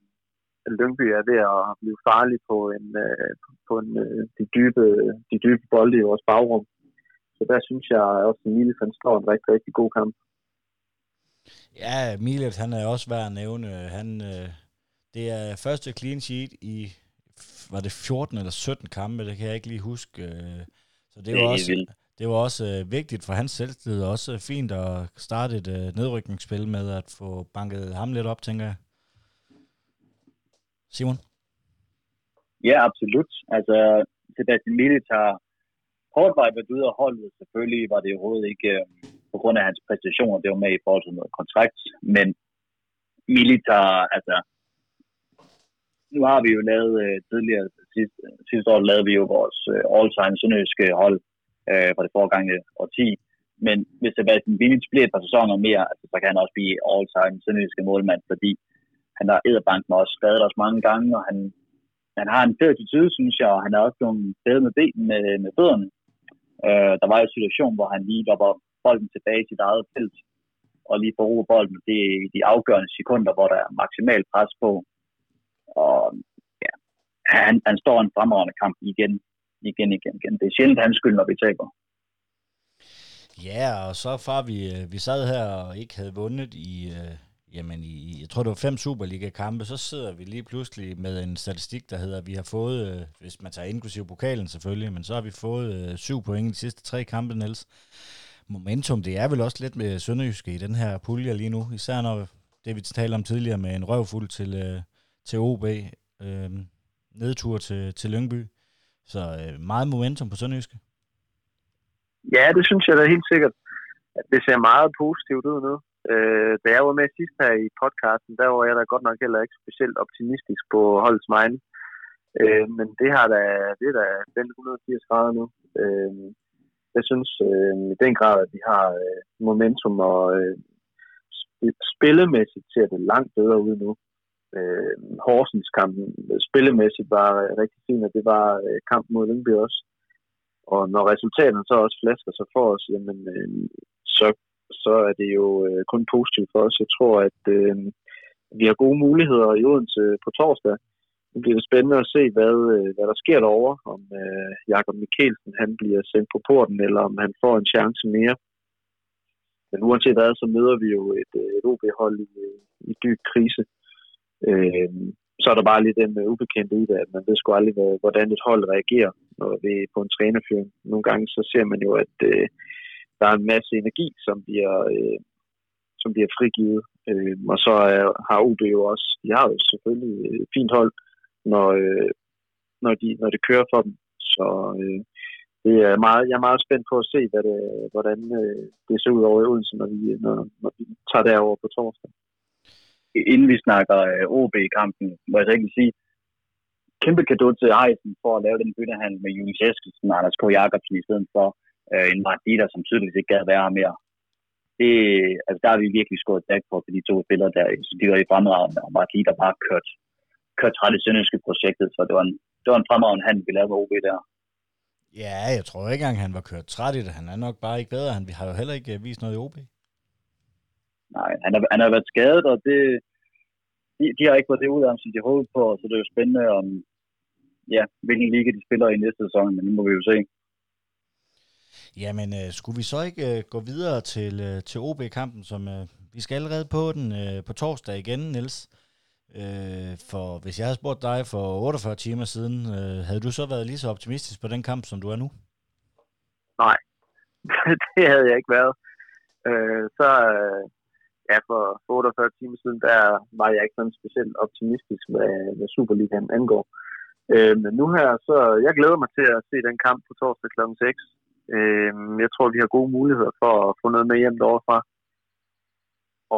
Lyngby er ved at blive farlig på, en, øh, på en, øh, de, dybe, de dybe bolde i vores bagrum. Så der synes jeg også, at Miles han står en rigtig, rigtig god kamp. Ja, Milet, han er også værd at nævne. Han, øh, det er første clean sheet i, var det 14 eller 17 kampe, det kan jeg ikke lige huske. Så det var også, vildt det var også vigtigt for hans selvtillid, også fint at starte et nedrykningsspil med at få banket ham lidt op, tænker jeg. Simon? Ja, absolut. Altså, Sebastian Milic har hårdt vejbet ud af holdet. Selvfølgelig var det overhovedet ikke øh, på grund af hans præstationer, det var med i forhold til noget kontrakt, men militær, altså, nu har vi jo lavet øh, tidligere, sidste, sidste år lavede vi jo vores øh, all-time sønderjyske hold, øh, fra det foregangne årti. Men hvis Sebastian Vinic bliver et par sæsoner mere, altså, så kan han også blive all-time sønderjyske målmand, fordi han har æderbanken også skadet os mange gange, og han, han har en fed attitude, synes jeg, og han er også blevet bedre med, ben, med, med fødderne. Øh, der var en situation, hvor han lige lopper bolden tilbage til sit eget felt, og lige får ro bolden. Det er de afgørende sekunder, hvor der er maksimal pres på. Og ja, han, han står en fremragende kamp igen igen, igen, igen. Det er sjældent hans skyld, når vi taber. Ja, og så far vi, øh, vi sad her og ikke havde vundet i, øh, jamen i, jeg tror det var fem Superliga-kampe, så sidder vi lige pludselig med en statistik, der hedder, at vi har fået, øh, hvis man tager inklusiv pokalen selvfølgelig, men så har vi fået øh, syv point i de sidste tre kampe, Niels. Momentum, det er vel også lidt med Sønderjyske i den her pulje lige nu, især når det vi talte om tidligere med en røvfuld til, øh, til OB, øh, nedtur til, til Lyngby. Så øh, meget momentum på Sønderjyske. Ja, det synes jeg da helt sikkert. Det ser meget positivt ud nu. Øh, da jeg var med sidst her i podcasten, der var jeg da godt nok heller ikke specielt optimistisk på holdets vegne. Øh, men det har da, det er da 180 grader nu. Øh, jeg synes øh, i den grad, at vi har øh, momentum og øh, spillemæssigt ser det langt bedre ud nu øh, Horsens kampen spillemæssigt var rigtig fint, og det var øh, kampen mod Lyngby også. Og når resultaterne så også flasker sig for os, jamen, øh, så, så er det jo øh, kun positivt for os. Jeg tror, at øh, vi har gode muligheder i Odense på torsdag. Det bliver spændende at se, hvad, øh, hvad der sker derovre, om øh, Jakob Mikkelsen han bliver sendt på porten, eller om han får en chance mere. Men uanset hvad, så møder vi jo et, øh, et OB-hold i, øh, i dyb krise. Øh, så er der bare lidt den øh, ubekendte i det, at man ved sgu aldrig, hvordan et hold reagerer når vi på en trænerfyring. Nogle gange så ser man jo, at øh, der er en masse energi, som bliver, øh, som bliver frigivet. Øh, og så er, har OB jo også, de har jo selvfølgelig øh, et fint hold, når, øh, når, de, når det kører for dem. Så øh, det er meget, jeg er meget spændt på at se, hvad det, hvordan øh, det ser ud over i Odense, når vi, når, når vi tager derover på torsdag. Inden vi snakker øh, OB-kampen, må jeg så ikke sige, kæmpe kado til Eisen for at lave den byttehandel med Julius Eskilsen og Anders K. Jacobsen i stedet for øh, en Martita, som tydeligvis ikke gad være mere. Det, altså der har vi virkelig skåret back på for de to spillere der. Så de var i fremragende, og Martita bare kørt, kørt træt i projektet, så det var en, det var en fremragende handel, vi lavede med OB der. Ja, jeg tror ikke engang, han var kørt træt i det. Han er nok bare ikke bedre. Han vi har jo heller ikke øh, vist noget i OB. Nej, han har, han har været skadet, og det, de, de har ikke fået det ud af ham, som de håbede på, så det er jo spændende, om, ja, hvilken liga de spiller i næste sæson, men nu må vi jo se. Jamen, øh, skulle vi så ikke øh, gå videre til, øh, til OB-kampen, som øh, vi skal allerede på den øh, på torsdag igen, Niels? Øh, for hvis jeg havde spurgt dig for 48 timer siden, øh, havde du så været lige så optimistisk på den kamp, som du er nu? Nej, <laughs> det havde jeg ikke været. Øh, så øh, ja, for 48 timer siden, der var jeg ikke sådan specielt optimistisk, hvad, hvad Superligaen angår. Øh, men nu her, så jeg glæder mig til at se den kamp på torsdag kl. 6. Øh, jeg tror, vi har gode muligheder for at få noget med hjem derovre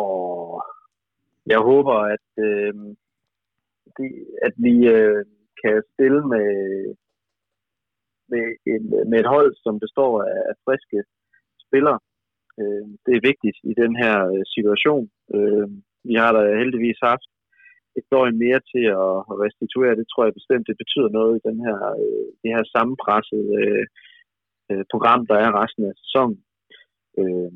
Og jeg håber, at, øh, det, at vi øh, kan stille med, med, en, med et hold, som består af, af friske spillere. Øh, det er vigtigt i den her øh, situation. Øh, vi har da heldigvis haft et døgn mere til at restituere. Det tror jeg bestemt, det betyder noget i den her, øh, det her sammenpressede øh, øh program, der er resten af sæsonen. Øh,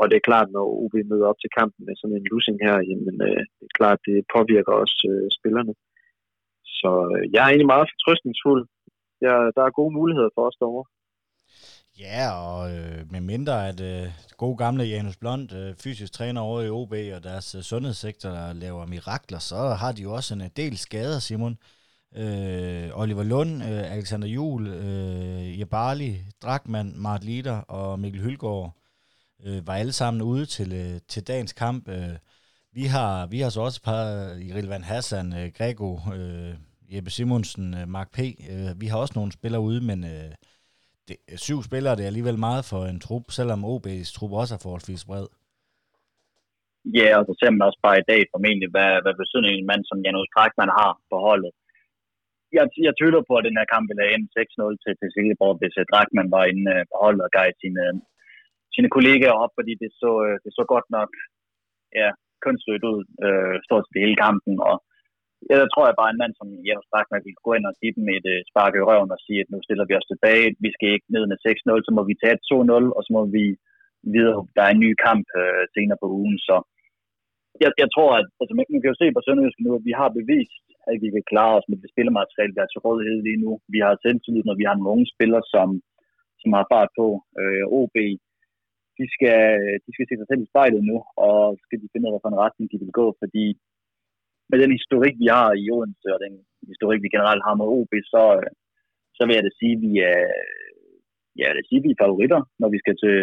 og det er klart, når OB møder op til kampen med sådan en losing her, jamen, øh, det er klart, det påvirker også øh, spillerne. Så øh, jeg er egentlig meget fortrystningsfuld. Jeg, der er gode muligheder for os derovre. Ja, og øh, med mindre at øh, gode gamle Janus Blond, øh, fysisk træner over i OB og deres øh, sundhedssektor, der laver mirakler, så har de jo også en øh, del skader, Simon. Øh, Oliver Lund, øh, Alexander Juhl, øh, Jabali, Drakman, Mart Lider og Mikkel Hylgaard øh, var alle sammen ude til, øh, til dagens kamp. Øh, vi, har, vi har så også et par, øh, Iril Van Hassan, øh, Grego, øh, Jeppe Simonsen, øh, Mark P. Øh, vi har også nogle spillere ude, men... Øh, det, syv spillere, det er alligevel meget for en trup, selvom OB's trup også er forholdsvis bred. Ja, og så ser man også bare i dag formentlig, hvad, hvad betydning en mand som Janus Trækman har på holdet. Jeg, jeg tvivler på, at den her kamp ville ende 6-0 til, til Silkeborg, hvis øh, Drakman var inde øh, på holdet og gav sine, øh, sine kollegaer op, fordi det så, det så godt nok ja, kønsøgt ud, øh, stort set hele kampen, og Ja, der tror jeg bare, en mand som Jens Strakman vil gå ind og give dem et uh, spark i røven og sige, at nu stiller vi os tilbage. Vi skal ikke ned med 6-0, så må vi tage 2-0, og så må vi videre. Der er en ny kamp øh, senere på ugen, så jeg, jeg tror, at altså, man kan jo se på Sønderjysk nu, at vi har bevist, at vi kan klare os med det spillemateriale, vi har til rådighed lige nu. Vi har selvtillid, når vi har nogle unge spillere, som, som har fart på. Øh, OB, de skal, øh, de skal se sig selv i spejlet nu, og skal de finde ud af, hvilken retning de vil gå, fordi med den historik, vi har i Odense, og den historik, vi generelt har med OB, så, så vil jeg da sige, at vi er, ja, jeg sige, at vi er favoritter, når vi skal til,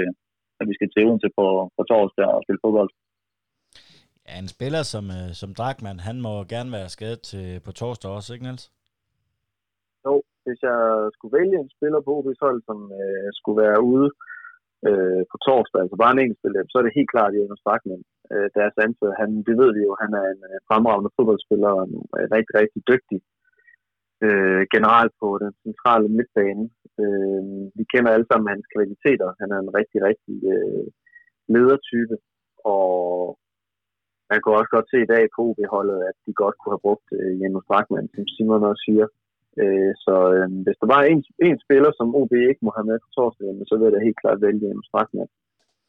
når vi skal til Odense på, på torsdag og spille fodbold. Ja, en spiller som, øh, som Drakman, han må gerne være skadet til, på torsdag også, ikke Niels? Jo, hvis jeg skulle vælge en spiller på OB's hold, som øh, skulle være ude øh, på torsdag, altså bare en enkelt spiller, så er det helt klart Jonas Drakman øh, deres anfører. Han, det ved vi jo, han er en øh, fremragende fodboldspiller og en øh, rigtig, rigtig dygtig øh, generelt på den centrale midtbane. Øh, vi kender alle sammen hans kvaliteter. Han er en rigtig, rigtig øh, ledertype, og man kunne også godt se i dag på OB-holdet, at de godt kunne have brugt øh, Jens Drachmann, som Simon også siger. Øh, så øh, hvis der var en, en spiller, som OB ikke må have med på torsdag, så vil jeg da helt klart vælge Jens Drachmann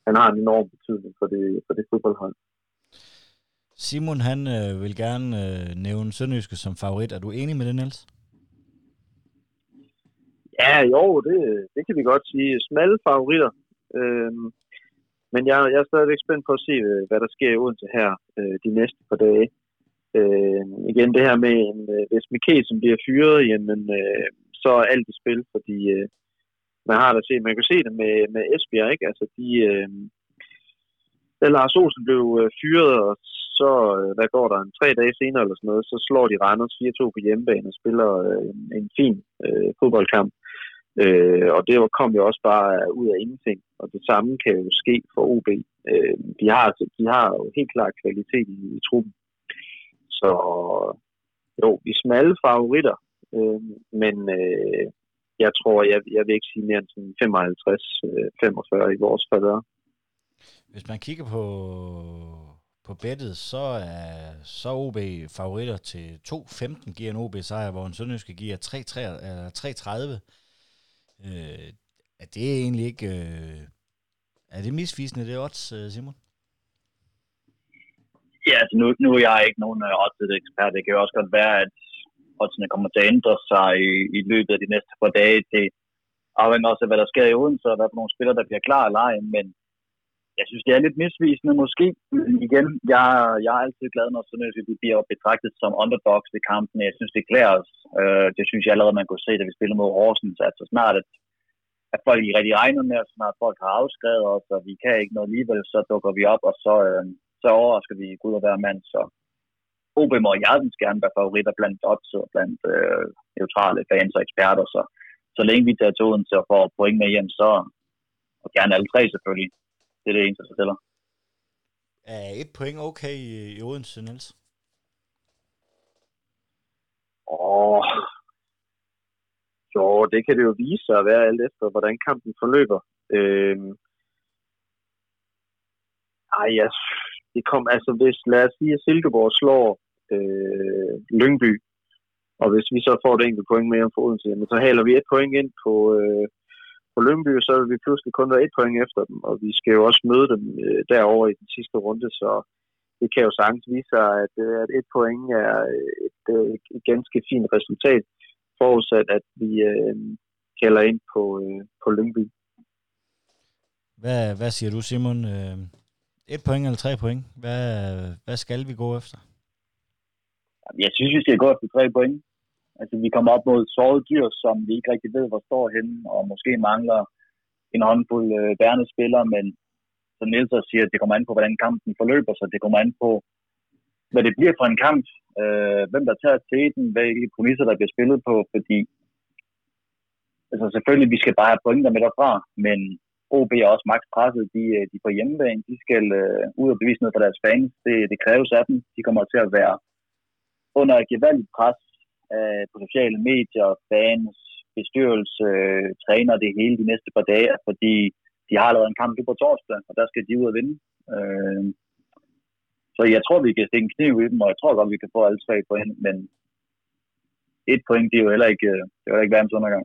han har en enorm betydning for det, for det fodboldhold. Simon, han øh, vil gerne øh, nævne Sønderjyske som favorit. Er du enig med det, Niels? Ja, jo, det, det kan vi godt sige. Smalle favoritter. Øhm, men jeg, jeg er stadigvæk spændt på at se, øh, hvad der sker i Odense her øh, de næste par dage. Øh, igen det her med, en, øh, hvis Mikkelsen bliver fyret, jamen, øh, så er alt i spil, fordi øh, man har da set, man kan se det med, med Esbjerg, ikke? Altså, de, øh, da Lars Olsen blev øh, fyret, og så, øh, hvad går der, en tre dage senere eller sådan noget, så slår de Randers 4-2 på hjemmebane og spiller øh, en, en fin øh, fodboldkamp. Øh, og det kom jo også bare ud af ingenting, og det samme kan jo ske for OB. Øh, de, har, altså- de har jo helt klart kvalitet i, i truppen. Så jo, vi smalle favoritter, øh, men øh, jeg tror, jeg, jeg vil ikke sige mere end 55-45 øh, i vores favør. Hvis man kigger på, på bettet, så er så OB favoritter til 2-15 giver en OB sejr, hvor en Sønderjyske giver 3-30. Øh, er det egentlig ikke... Øh, er det misvisende, det odds, øh, Simon? Ja, altså nu, nu er jeg ikke nogen uh, odds-ekspert. Det kan jo også godt være, at oddsene kommer til at ændre sig i, i løbet af de næste par dage. Det afhænger også af, hvad der sker i Odense, og hvad for nogle spillere, der bliver klar eller ej. Men jeg synes, det er lidt misvisende måske. Igen, jeg, jeg er altid glad, når Sønderjysk vi bliver betragtet som underdogs i kampen. Jeg synes, det klæder os. Øh, det synes jeg allerede, man kunne se, da vi spillede mod Horsens. at så snart, at, at folk ikke rigtig regner med os, snart folk har afskrevet os, og vi kan ikke noget alligevel, så dukker vi op, og så, øh, så overrasker vi Gud og hver mand. Så OB må hjertens gerne være favoritter blandt odds og blandt øh, neutrale fans og eksperter. Så, så længe vi tager toden til at få point med hjem, så og gerne alle tre selvfølgelig. Det er det eneste, der tæller. Er et point okay i, i Odense, Niels? Åh, jo, det kan det jo vise sig at være alt efter, hvordan kampen forløber. Øhm, ej, jeg, det kom, altså hvis, lad os sige, at Silkeborg slår øh, Lyngby, og hvis vi så får det enkelt point mere om Odense, så haler vi et point ind på, øh, på Lyngby, så vil vi pludselig kun være et point efter dem, og vi skal jo også møde dem øh, derover i den sidste runde, så det kan jo sagtens vise sig, at, øh, at et point er øh, et, øh, et, et ganske fint resultat, forudsat at vi øh, kalder ind på, øh, på Lyngby. Hvad, hvad siger du, Simon? Øh, et point eller tre point? Hvad, hvad skal vi gå efter? Jeg synes, vi skal gå efter tre point. Altså, vi kommer op mod sårede dyr, som vi ikke rigtig ved, hvor står henne, og måske mangler en håndfuld øh, bærende spillere, men som Niels også siger, det kommer an på, hvordan kampen forløber sig. Det kommer an på, hvad det bliver for en kamp, øh, hvem der tager til den, hvilke præmisser, der bliver spillet på, fordi altså selvfølgelig, vi skal bare have pointer med derfra, men OB er også max presset. De, øh, de på hjemmebane, de skal øh, ud og bevise noget for deres fans. Det, det kræves af dem. De kommer til at være under et gevaldigt pres øh, på sociale medier, fans, bestyrelse, øh, træner det hele de næste par dage, fordi de har lavet en kamp på torsdag, og der skal de ud og vinde. Øh, så jeg tror, vi kan stikke en kniv i dem, og jeg tror godt, vi kan få alle tre point, men et point, det er jo heller ikke, øh, det er jo ikke verdens undergang.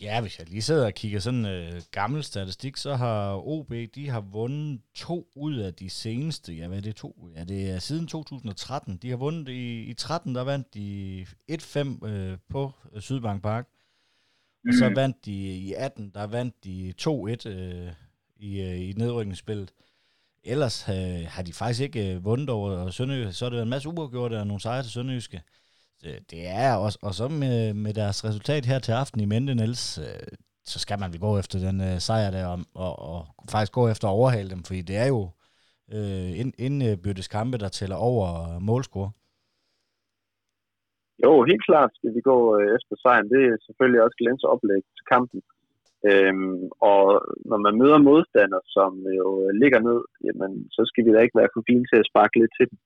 Ja, hvis jeg lige sidder og kigger sådan øh, gammel statistik, så har OB, de har vundet to ud af de seneste, ja hvad er det to? Ja, det er siden 2013. De har vundet i, i 13, der vandt de 1-5 øh, på Sydbank Park. Mm. Og så mhm. vandt de i 18, der vandt de 2-1 øh, i, øh, i nedrykningsspillet. Ellers øh, har de faktisk ikke øh, vundet over Sønderjyske. Så har det været en masse uafgjorte og nogle sejre til Sønderjyske Øh, det er også, og så med, med deres resultat her til aften i mente, Niels, øh, så skal man vel gå efter den øh, sejr der, og, og, og faktisk gå efter at overhale dem, fordi det er jo øh, indbyrdes øh, kampe, der tæller over målscore. Jo, helt klart skal vi gå øh, efter sejren. Det er selvfølgelig også Glens oplæg til kampen. Øhm, og når man møder modstandere, som jo øh, ligger ned, jamen, så skal vi da ikke være for fine til at sparke lidt til dem.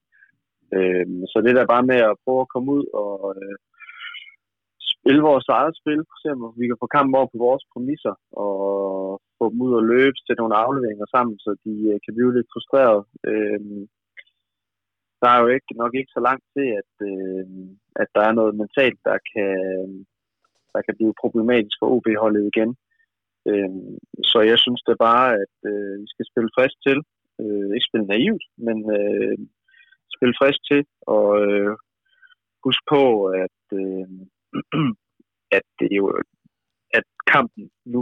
Øh, så det der bare med at prøve at komme ud og øh, spille vores eget spil, for eksempel, vi kan få kampen over på vores præmisser, og få dem ud og løbe til nogle afleveringer sammen, så de øh, kan blive lidt frustreret. Øh, der er jo ikke, nok ikke så langt til, at, øh, at der er noget mentalt, der kan, der kan blive problematisk for OB-holdet igen. Øh, så jeg synes det bare, at øh, vi skal spille frisk til. Øh, ikke spille naivt, men øh, spille frisk til, og øh, husk på, at, øh, <clears throat> at det jo at kampen nu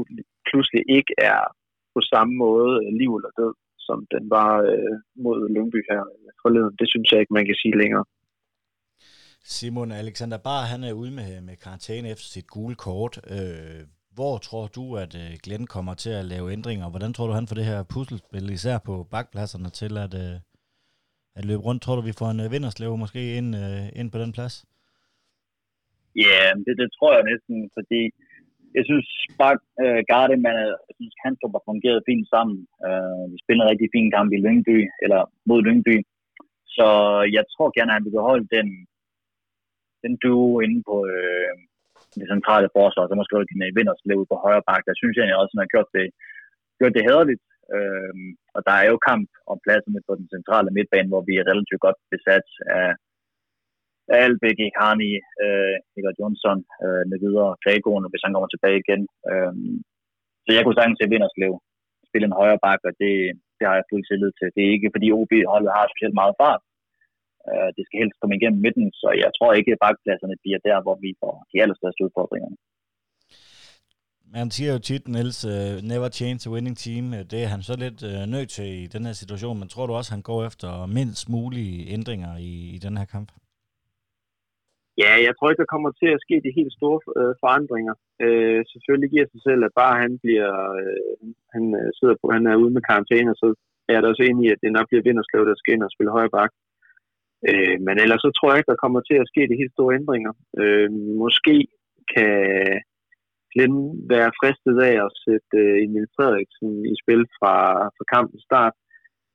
pludselig ikke er på samme måde øh, liv eller død, som den var øh, mod Lyngby her øh, forleden. Det synes jeg ikke, man kan sige længere. Simon Alexander Bar, han er ude med, med karantæne efter sit gule kort. Øh, Hvor tror du, at øh, Glenn kommer til at lave ændringer? Hvordan tror du, han får det her puslespil, især på bakpladserne, til at, øh, at løbe rundt? Tror du, vi får en øh, vinderslev måske ind, øh, ind på den plads? Ja, yeah, det, det tror jeg næsten, fordi jeg synes bare, øh, garde man jeg synes, Handstrup har fungeret fint sammen. Øh, vi spiller en rigtig fin kamp i Lyngby, eller mod Lyngby. Så jeg tror gerne, at han vil beholde den, den duo inde på øh, det centrale forsvar, så måske også din vinderslev på højre bak. Der synes jeg også, at han har gjort det, gjort det hederligt. Øh, og der er jo kamp om pladserne på den centrale midtbane, hvor vi er relativt godt besat af Albeck, Icarni, øh, Edgar Jonsson øh, med videre, Gregoen, hvis han kommer tilbage igen. Øh, så jeg kunne sagtens se Vinderslev spille en højre bak, og det, det har jeg fuld tillid til. Det er ikke, fordi OB-holdet har specielt meget fart. Øh, det skal helst komme igennem midten, så jeg tror ikke, at bakpladserne bliver der, hvor vi får de allerstørste udfordringer. Man siger jo tit, Niels, uh, never change a winning team. Øh, det er han så lidt uh, nødt til i den her situation, men tror du også, han går efter mindst mulige ændringer i, i den her kamp? Ja, jeg tror ikke, der kommer til at ske de helt store øh, forandringer. Øh, selvfølgelig giver sig selv, at bare han bliver, øh, han sidder på, han er ude med karantæne, så er jeg da også enig i, at det nok bliver Vinderslev, der skal ind og spille højre bak. Øh, men ellers så tror jeg ikke, der kommer til at ske de helt store ændringer. Øh, måske kan Glenn være fristet af at sætte øh, Emil Frederiksen i spil fra, fra kampens start.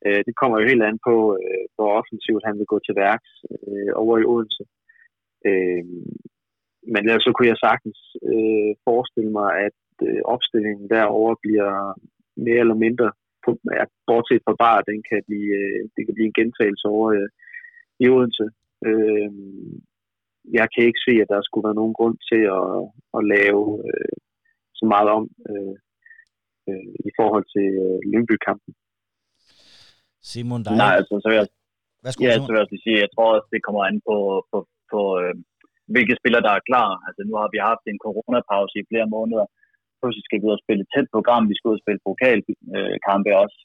Øh, det kommer jo helt an på, øh, hvor offensivt han vil gå til værks øh, over i Odense. Øh, men ellers så kunne jeg sagtens øh, forestille mig, at øh, opstillingen derover bliver mere eller mindre, på, ja, bortset fra bare, den kan blive, øh, det kan blive en gentagelse over øh, i Odense. Øh, jeg kan ikke se, at der skulle være nogen grund til at, at lave øh, så meget om øh, øh, i forhold til øh, Lyngby-kampen. Simon, der Nej, altså, så vil jeg, Hvad ja, så vil jeg også sige, jeg tror også, det kommer an på, på, på øh, hvilke spillere, der er klar. Altså, nu har vi haft en coronapause i flere måneder. Pludselig skal vi ud og spille et tæt program. Vi skal ud og spille pokalkampe øh, også.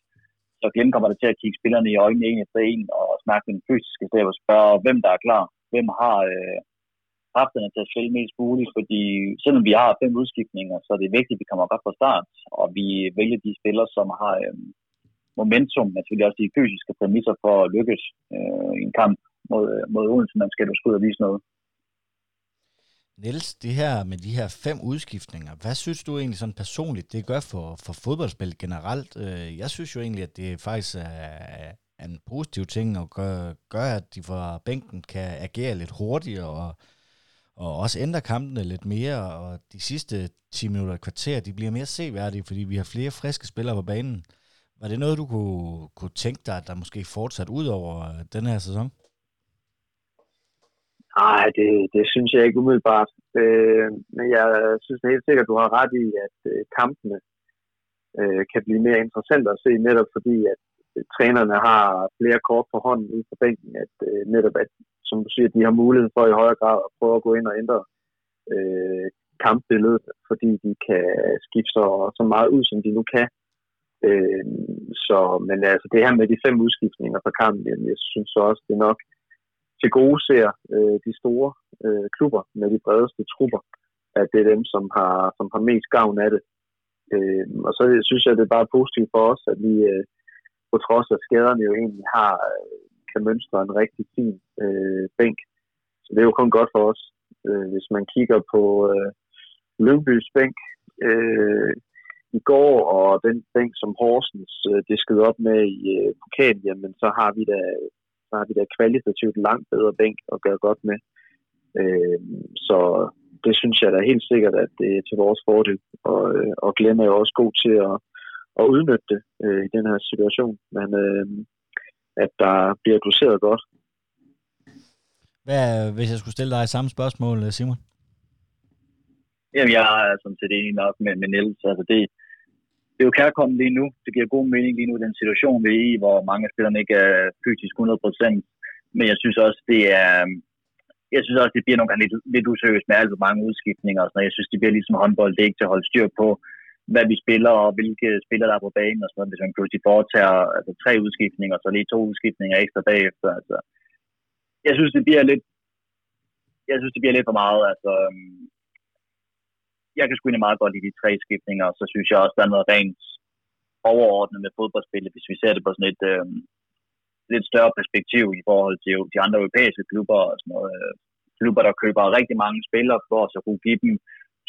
Så Glenn kommer der til at kigge spillerne i øjnene en efter en og snakke med den fysiske stab og spørge, hvem der er klar. Hvem har øh, kræfterne til at spille mest muligt, fordi selvom vi har fem udskiftninger, så er det vigtigt, at vi kommer godt fra start, og vi vælger de spillere, som har øh, momentum, men selvfølgelig også de fysiske præmisser for at lykkes øh, i en kamp mod, øh, mod Odense, man skal du ud og vise noget. Niels, det her med de her fem udskiftninger, hvad synes du egentlig sådan personligt, det gør for, for fodboldspil generelt? Øh, jeg synes jo egentlig, at det faktisk er, en positiv ting, og gør, gør, at de fra bænken kan agere lidt hurtigere, og, og også ændre kampene lidt mere, og de sidste 10 minutter kvarter, de bliver mere seværdige, fordi vi har flere friske spillere på banen. Var det noget, du kunne, kunne tænke dig, at der måske fortsat ud over øh, den her sæson? Nej, det, det synes jeg ikke umiddelbart. Øh, men jeg synes helt sikkert, du har ret i, at øh, kampene øh, kan blive mere interessante at se, netop fordi, at trænerne har flere kort på hånden ude på bænken, at øh, netop, at, som du siger, de har mulighed for i højere grad at prøve at gå ind og ændre øh, kampbilledet, fordi de kan skifte så, så meget ud, som de nu kan. Øh, så, men altså det her med de fem udskiftninger fra kampen, jeg synes så også, det er nok til gode ser øh, de store øh, klubber med de bredeste trupper, at det er dem, som har, som har mest gavn af det. Øh, og så synes jeg, det er bare positivt for os, at vi øh, på trods af skaderne jo egentlig har, øh, kan mønstre en rigtig fin øh, bænk. Så det er jo kun godt for os. Øh, hvis man kigger på øh, Lyngby's bænk øh, i går, og den bænk, som Horsens øh, diskede op med i øh, pokalen, jamen så har vi da så har vi da kvalitativt langt bedre bænk at gøre godt med. Øh, så det synes jeg da helt sikkert, at det er til vores fordel. Og, øh, og Glenn er jo også god til at, at udnytte det øh, i den her situation. Men øh, at der bliver doseret godt. Hvad, hvis jeg skulle stille dig samme spørgsmål, Simon? Jamen, jeg er sådan set enig nok med, med Niels. Altså, det, det er jo kærkommet lige nu. Det giver god mening lige nu den situation, vi er i, hvor mange af spillerne ikke er fysisk 100%. Men jeg synes også, det er, jeg synes også, det bliver nogle gange lidt, lidt useriøst med alt for mange udskiftninger. Og sådan Jeg synes, det bliver ligesom håndbold. Det er ikke til at holde styr på, hvad vi spiller og hvilke spillere der er på banen. Og sådan noget. Hvis man pludselig foretager altså, tre udskiftninger, så lige to udskiftninger ekstra bagefter. Altså, jeg synes, det bliver lidt jeg synes, det bliver lidt for meget. Altså, øhm, jeg kan sgu egentlig meget godt lide de tre skiftninger, så synes jeg også, der er noget rent overordnet med fodboldspillet, hvis vi ser det på sådan et øh, lidt større perspektiv i forhold til de andre europæiske klubber og sådan noget. Øh, klubber, der køber rigtig mange spillere for at så kunne give dem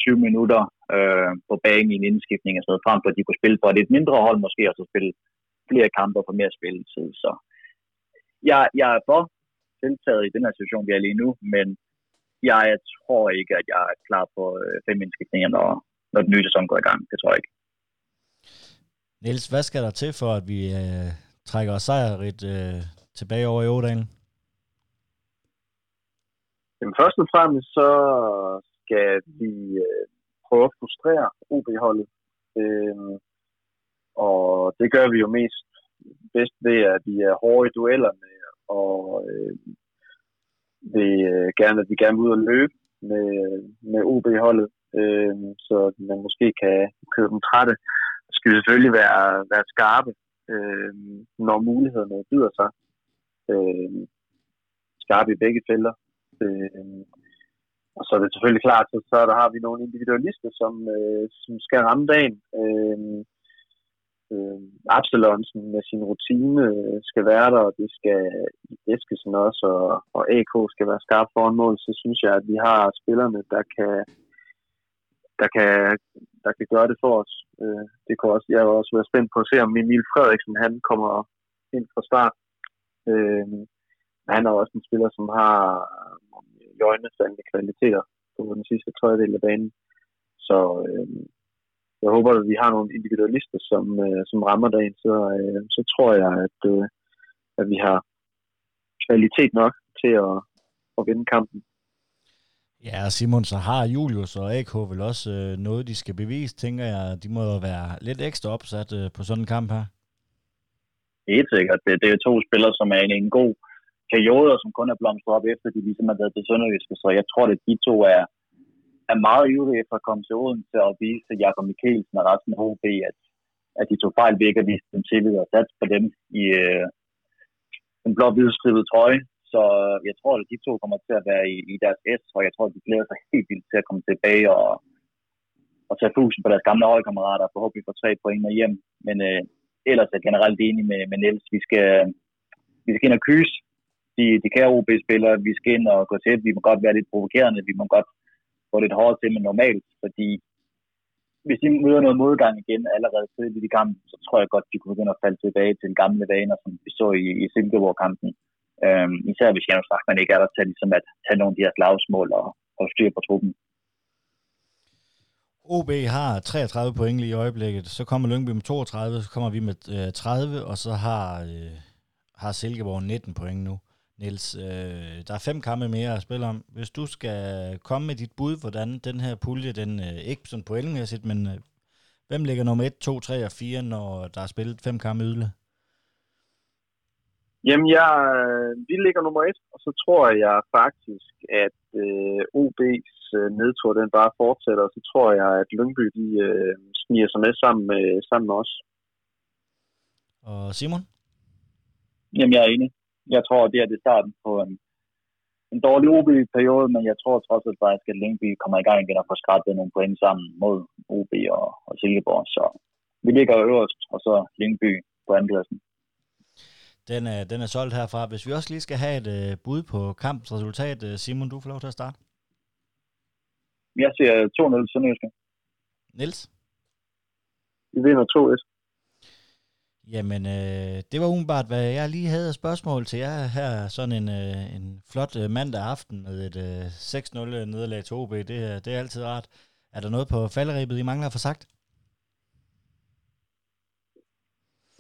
20 minutter øh, på banen i en indskiftning og sådan noget, frem for at de kunne spille for et lidt mindre hold måske, og så spille flere kampe for mere spilletid. Så jeg, jeg er for deltaget i den her situation, vi er lige nu, men jeg, jeg tror ikke, at jeg er klar på øh, fem indskiftninger, når, når den nye sæson går i gang. Det tror jeg ikke. Niels, hvad skal der til for, at vi øh, trækker os sejrigt øh, tilbage over i Ådalen? Jamen, først og fremmest så skal vi øh, prøve at frustrere OB-holdet. Øh, og det gør vi jo mest bedst ved, at vi er hårde i duellerne, og øh, vil øh, gerne, at vi gerne vil ud og løbe med, med OB-holdet, øh, så man måske kan køre dem trætte. Skal vi selvfølgelig være, være skarpe, øh, når mulighederne byder sig. Øh, skarpe i begge felter. Øh, og så er det selvfølgelig klart, så, så der har vi nogle individualister, som, øh, som skal ramme dagen. Øh, øh, Absalonsen med sin rutine øh, skal være der, og det skal Eskesen også, og, og AK skal være skarp foran mål, så synes jeg, at vi har spillerne, der kan, der kan, der kan gøre det for os. Øh, det kunne også, jeg vil også være spændt på at se, om Emil Frederiksen han kommer ind fra start. Øh, han er også en spiller, som har øjnefaldende kvaliteter på den sidste tredjedel af banen. Så øh, jeg håber, at vi har nogle individualister, som, øh, som rammer dagen, så, øh, så tror jeg, at, øh, at vi har kvalitet nok til at, at vinde kampen. Ja, Simon, så har Julius og AK vel også øh, noget, de skal bevise, tænker jeg. De må jo være lidt ekstra opsat øh, på sådan en kamp her. Helt sikkert. Det, det er to spillere, som er i en god perioder, som kun er blomstret op efter, de ligesom har været til Sønderjyske. Så jeg tror, at de to er, er meget ivrige efter at komme til Odense og vise til Jakob Mikkelsen og resten af HB, at, at de tog fejl væk, at vise dem tillid og sats på dem i øh, en blå hvidstribet trøje. Så jeg tror, at de to kommer til at være i, i deres S, og jeg tror, at de glæder sig helt vildt til at komme tilbage og, og tage fusen på deres gamle holdkammerater og forhåbentlig få tre point med hjem. Men øh, ellers er jeg generelt enig med, med Niels. Vi skal, øh, vi skal ind og kyse de, de kære OB-spillere, vi skal ind og gå til. Vi må godt være lidt provokerende, vi må godt få lidt hårdt til, men normalt, fordi hvis de møder noget modgang igen allerede tidligt i kampen, så tror jeg godt, de kunne begynde at falde tilbage til de gamle vaner, som vi så i, i Silkeborg-kampen. Øhm, især hvis Janus Rachman ikke er der til ligesom at tage nogle af de her slagsmål og, og styre på truppen. OB har 33 point lige i øjeblikket, så kommer Lyngby med 32, så kommer vi med øh, 30, og så har, øh, har Silkeborg 19 point nu. Niels, øh, der er fem kampe mere at spille om. Hvis du skal komme med dit bud, hvordan den her pulje, den øh, ikke sådan pointmæssigt, men øh, hvem ligger nummer 1, 2, 3 og 4, når der er spillet fem kampe ydle? Jamen, jeg, vi ligger nummer 1, og så tror jeg faktisk, at øh, OB's øh, nedtur, den bare fortsætter, og så tror jeg, at Lyngby, de øh, sniger sig med sammen, med sammen med os. Og Simon? Jamen, jeg er enig jeg tror, det er det starten på en, en dårlig OB-periode, men jeg tror trods alt faktisk, at Lyngby kommer i gang igen og får skrabet nogle point sammen mod OB og, og Silkeborg. Så vi ligger øverst, og så Lyngby på andenpladsen. Den er, den er solgt herfra. Hvis vi også lige skal have et uh, bud på kampens resultat, uh, Simon, du får lov til at starte. Jeg siger 2-0 Sønderjyske. Niels? Vi vinder 2-1. Jamen, øh, det var umiddelbart, hvad jeg lige havde spørgsmål til jer her. Sådan en, øh, en flot øh, mandag aften med et øh, 6-0 nederlag til OB. Det, det er altid rart. Er der noget på falderibet, I mangler for sagt?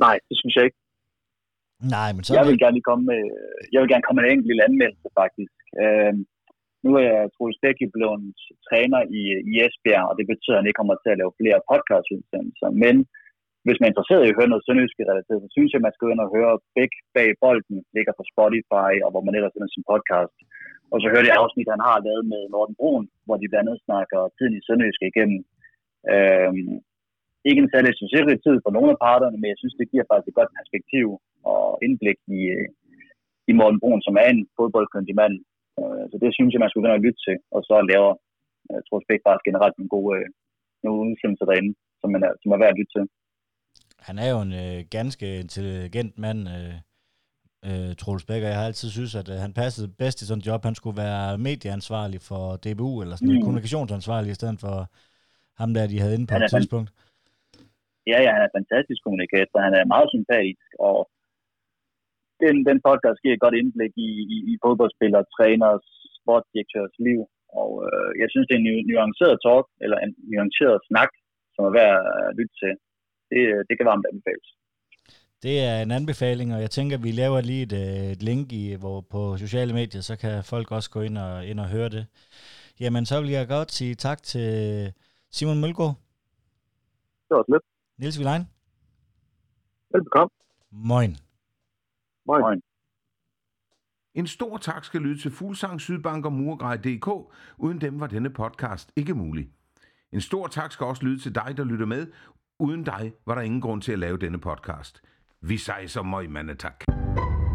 Nej, det synes jeg ikke. Nej, men så... Jeg vil gerne komme med, jeg vil gerne komme med en enkelt lille anmeldelse, faktisk. Øh, nu er jeg Troels Bæk blevet træner i, i Esbjerg, og det betyder, at han ikke kommer til at lave flere podcast-udsendelser. Men hvis man er interesseret i at høre noget sønderjyske relateret, så synes jeg, at man skal ind og høre Bæk bag bolden, ligger på Spotify, og hvor man ellers finder sin podcast. Og så hører det afsnit, han har lavet med Morten Brun, hvor de blandt andet snakker tiden i Sønderjyske igennem. Øhm, ikke en særlig succesrig tid for nogle af parterne, men jeg synes, det giver faktisk et godt perspektiv og indblik i, i Morten Brun, som er en fodboldkyndig mand. Øh, så det synes jeg, man skulle gerne lytte til, og så lave Jeg øh, tror Spæk bare generelt en god øh, nogle udsendelser derinde, som, man er, som er værd at lytte til. Han er jo en øh, ganske intelligent mand, øh, øh, Troels Bækker. Jeg har altid synes, at øh, han passede bedst i sådan et job. Han skulle være medieansvarlig for DBU, eller sådan mm. kommunikationsansvarlig, i stedet for ham der, de havde inde på et tidspunkt. Ja, ja, han er fantastisk kommunikator. Han er meget sympatisk, og den, den podcast giver et godt indblik i, i, i fodboldspillere, træners, sportsdirektørs liv. Og øh, jeg synes, det er en nuanceret talk, eller en nuanceret snak, som er værd at lytte til. Det, det kan varmt anbefales. Det er en anbefaling, og jeg tænker, at vi laver lige et, øh, et link i, hvor på sociale medier, så kan folk også gå ind og, ind og høre det. Jamen, så vil jeg godt sige tak til Simon Mølgaard. Det var lidt. Niels Vilein. Velbekomme. Moin. Moin. Moin. En stor tak skal lyde til Fuglsang, Sydbank og Murgrej.dk. Uden dem var denne podcast ikke mulig. En stor tak skal også lyde til dig, der lytter med. Uden dig var der ingen grund til at lave denne podcast. Vi sejser møg, mandetak. tak.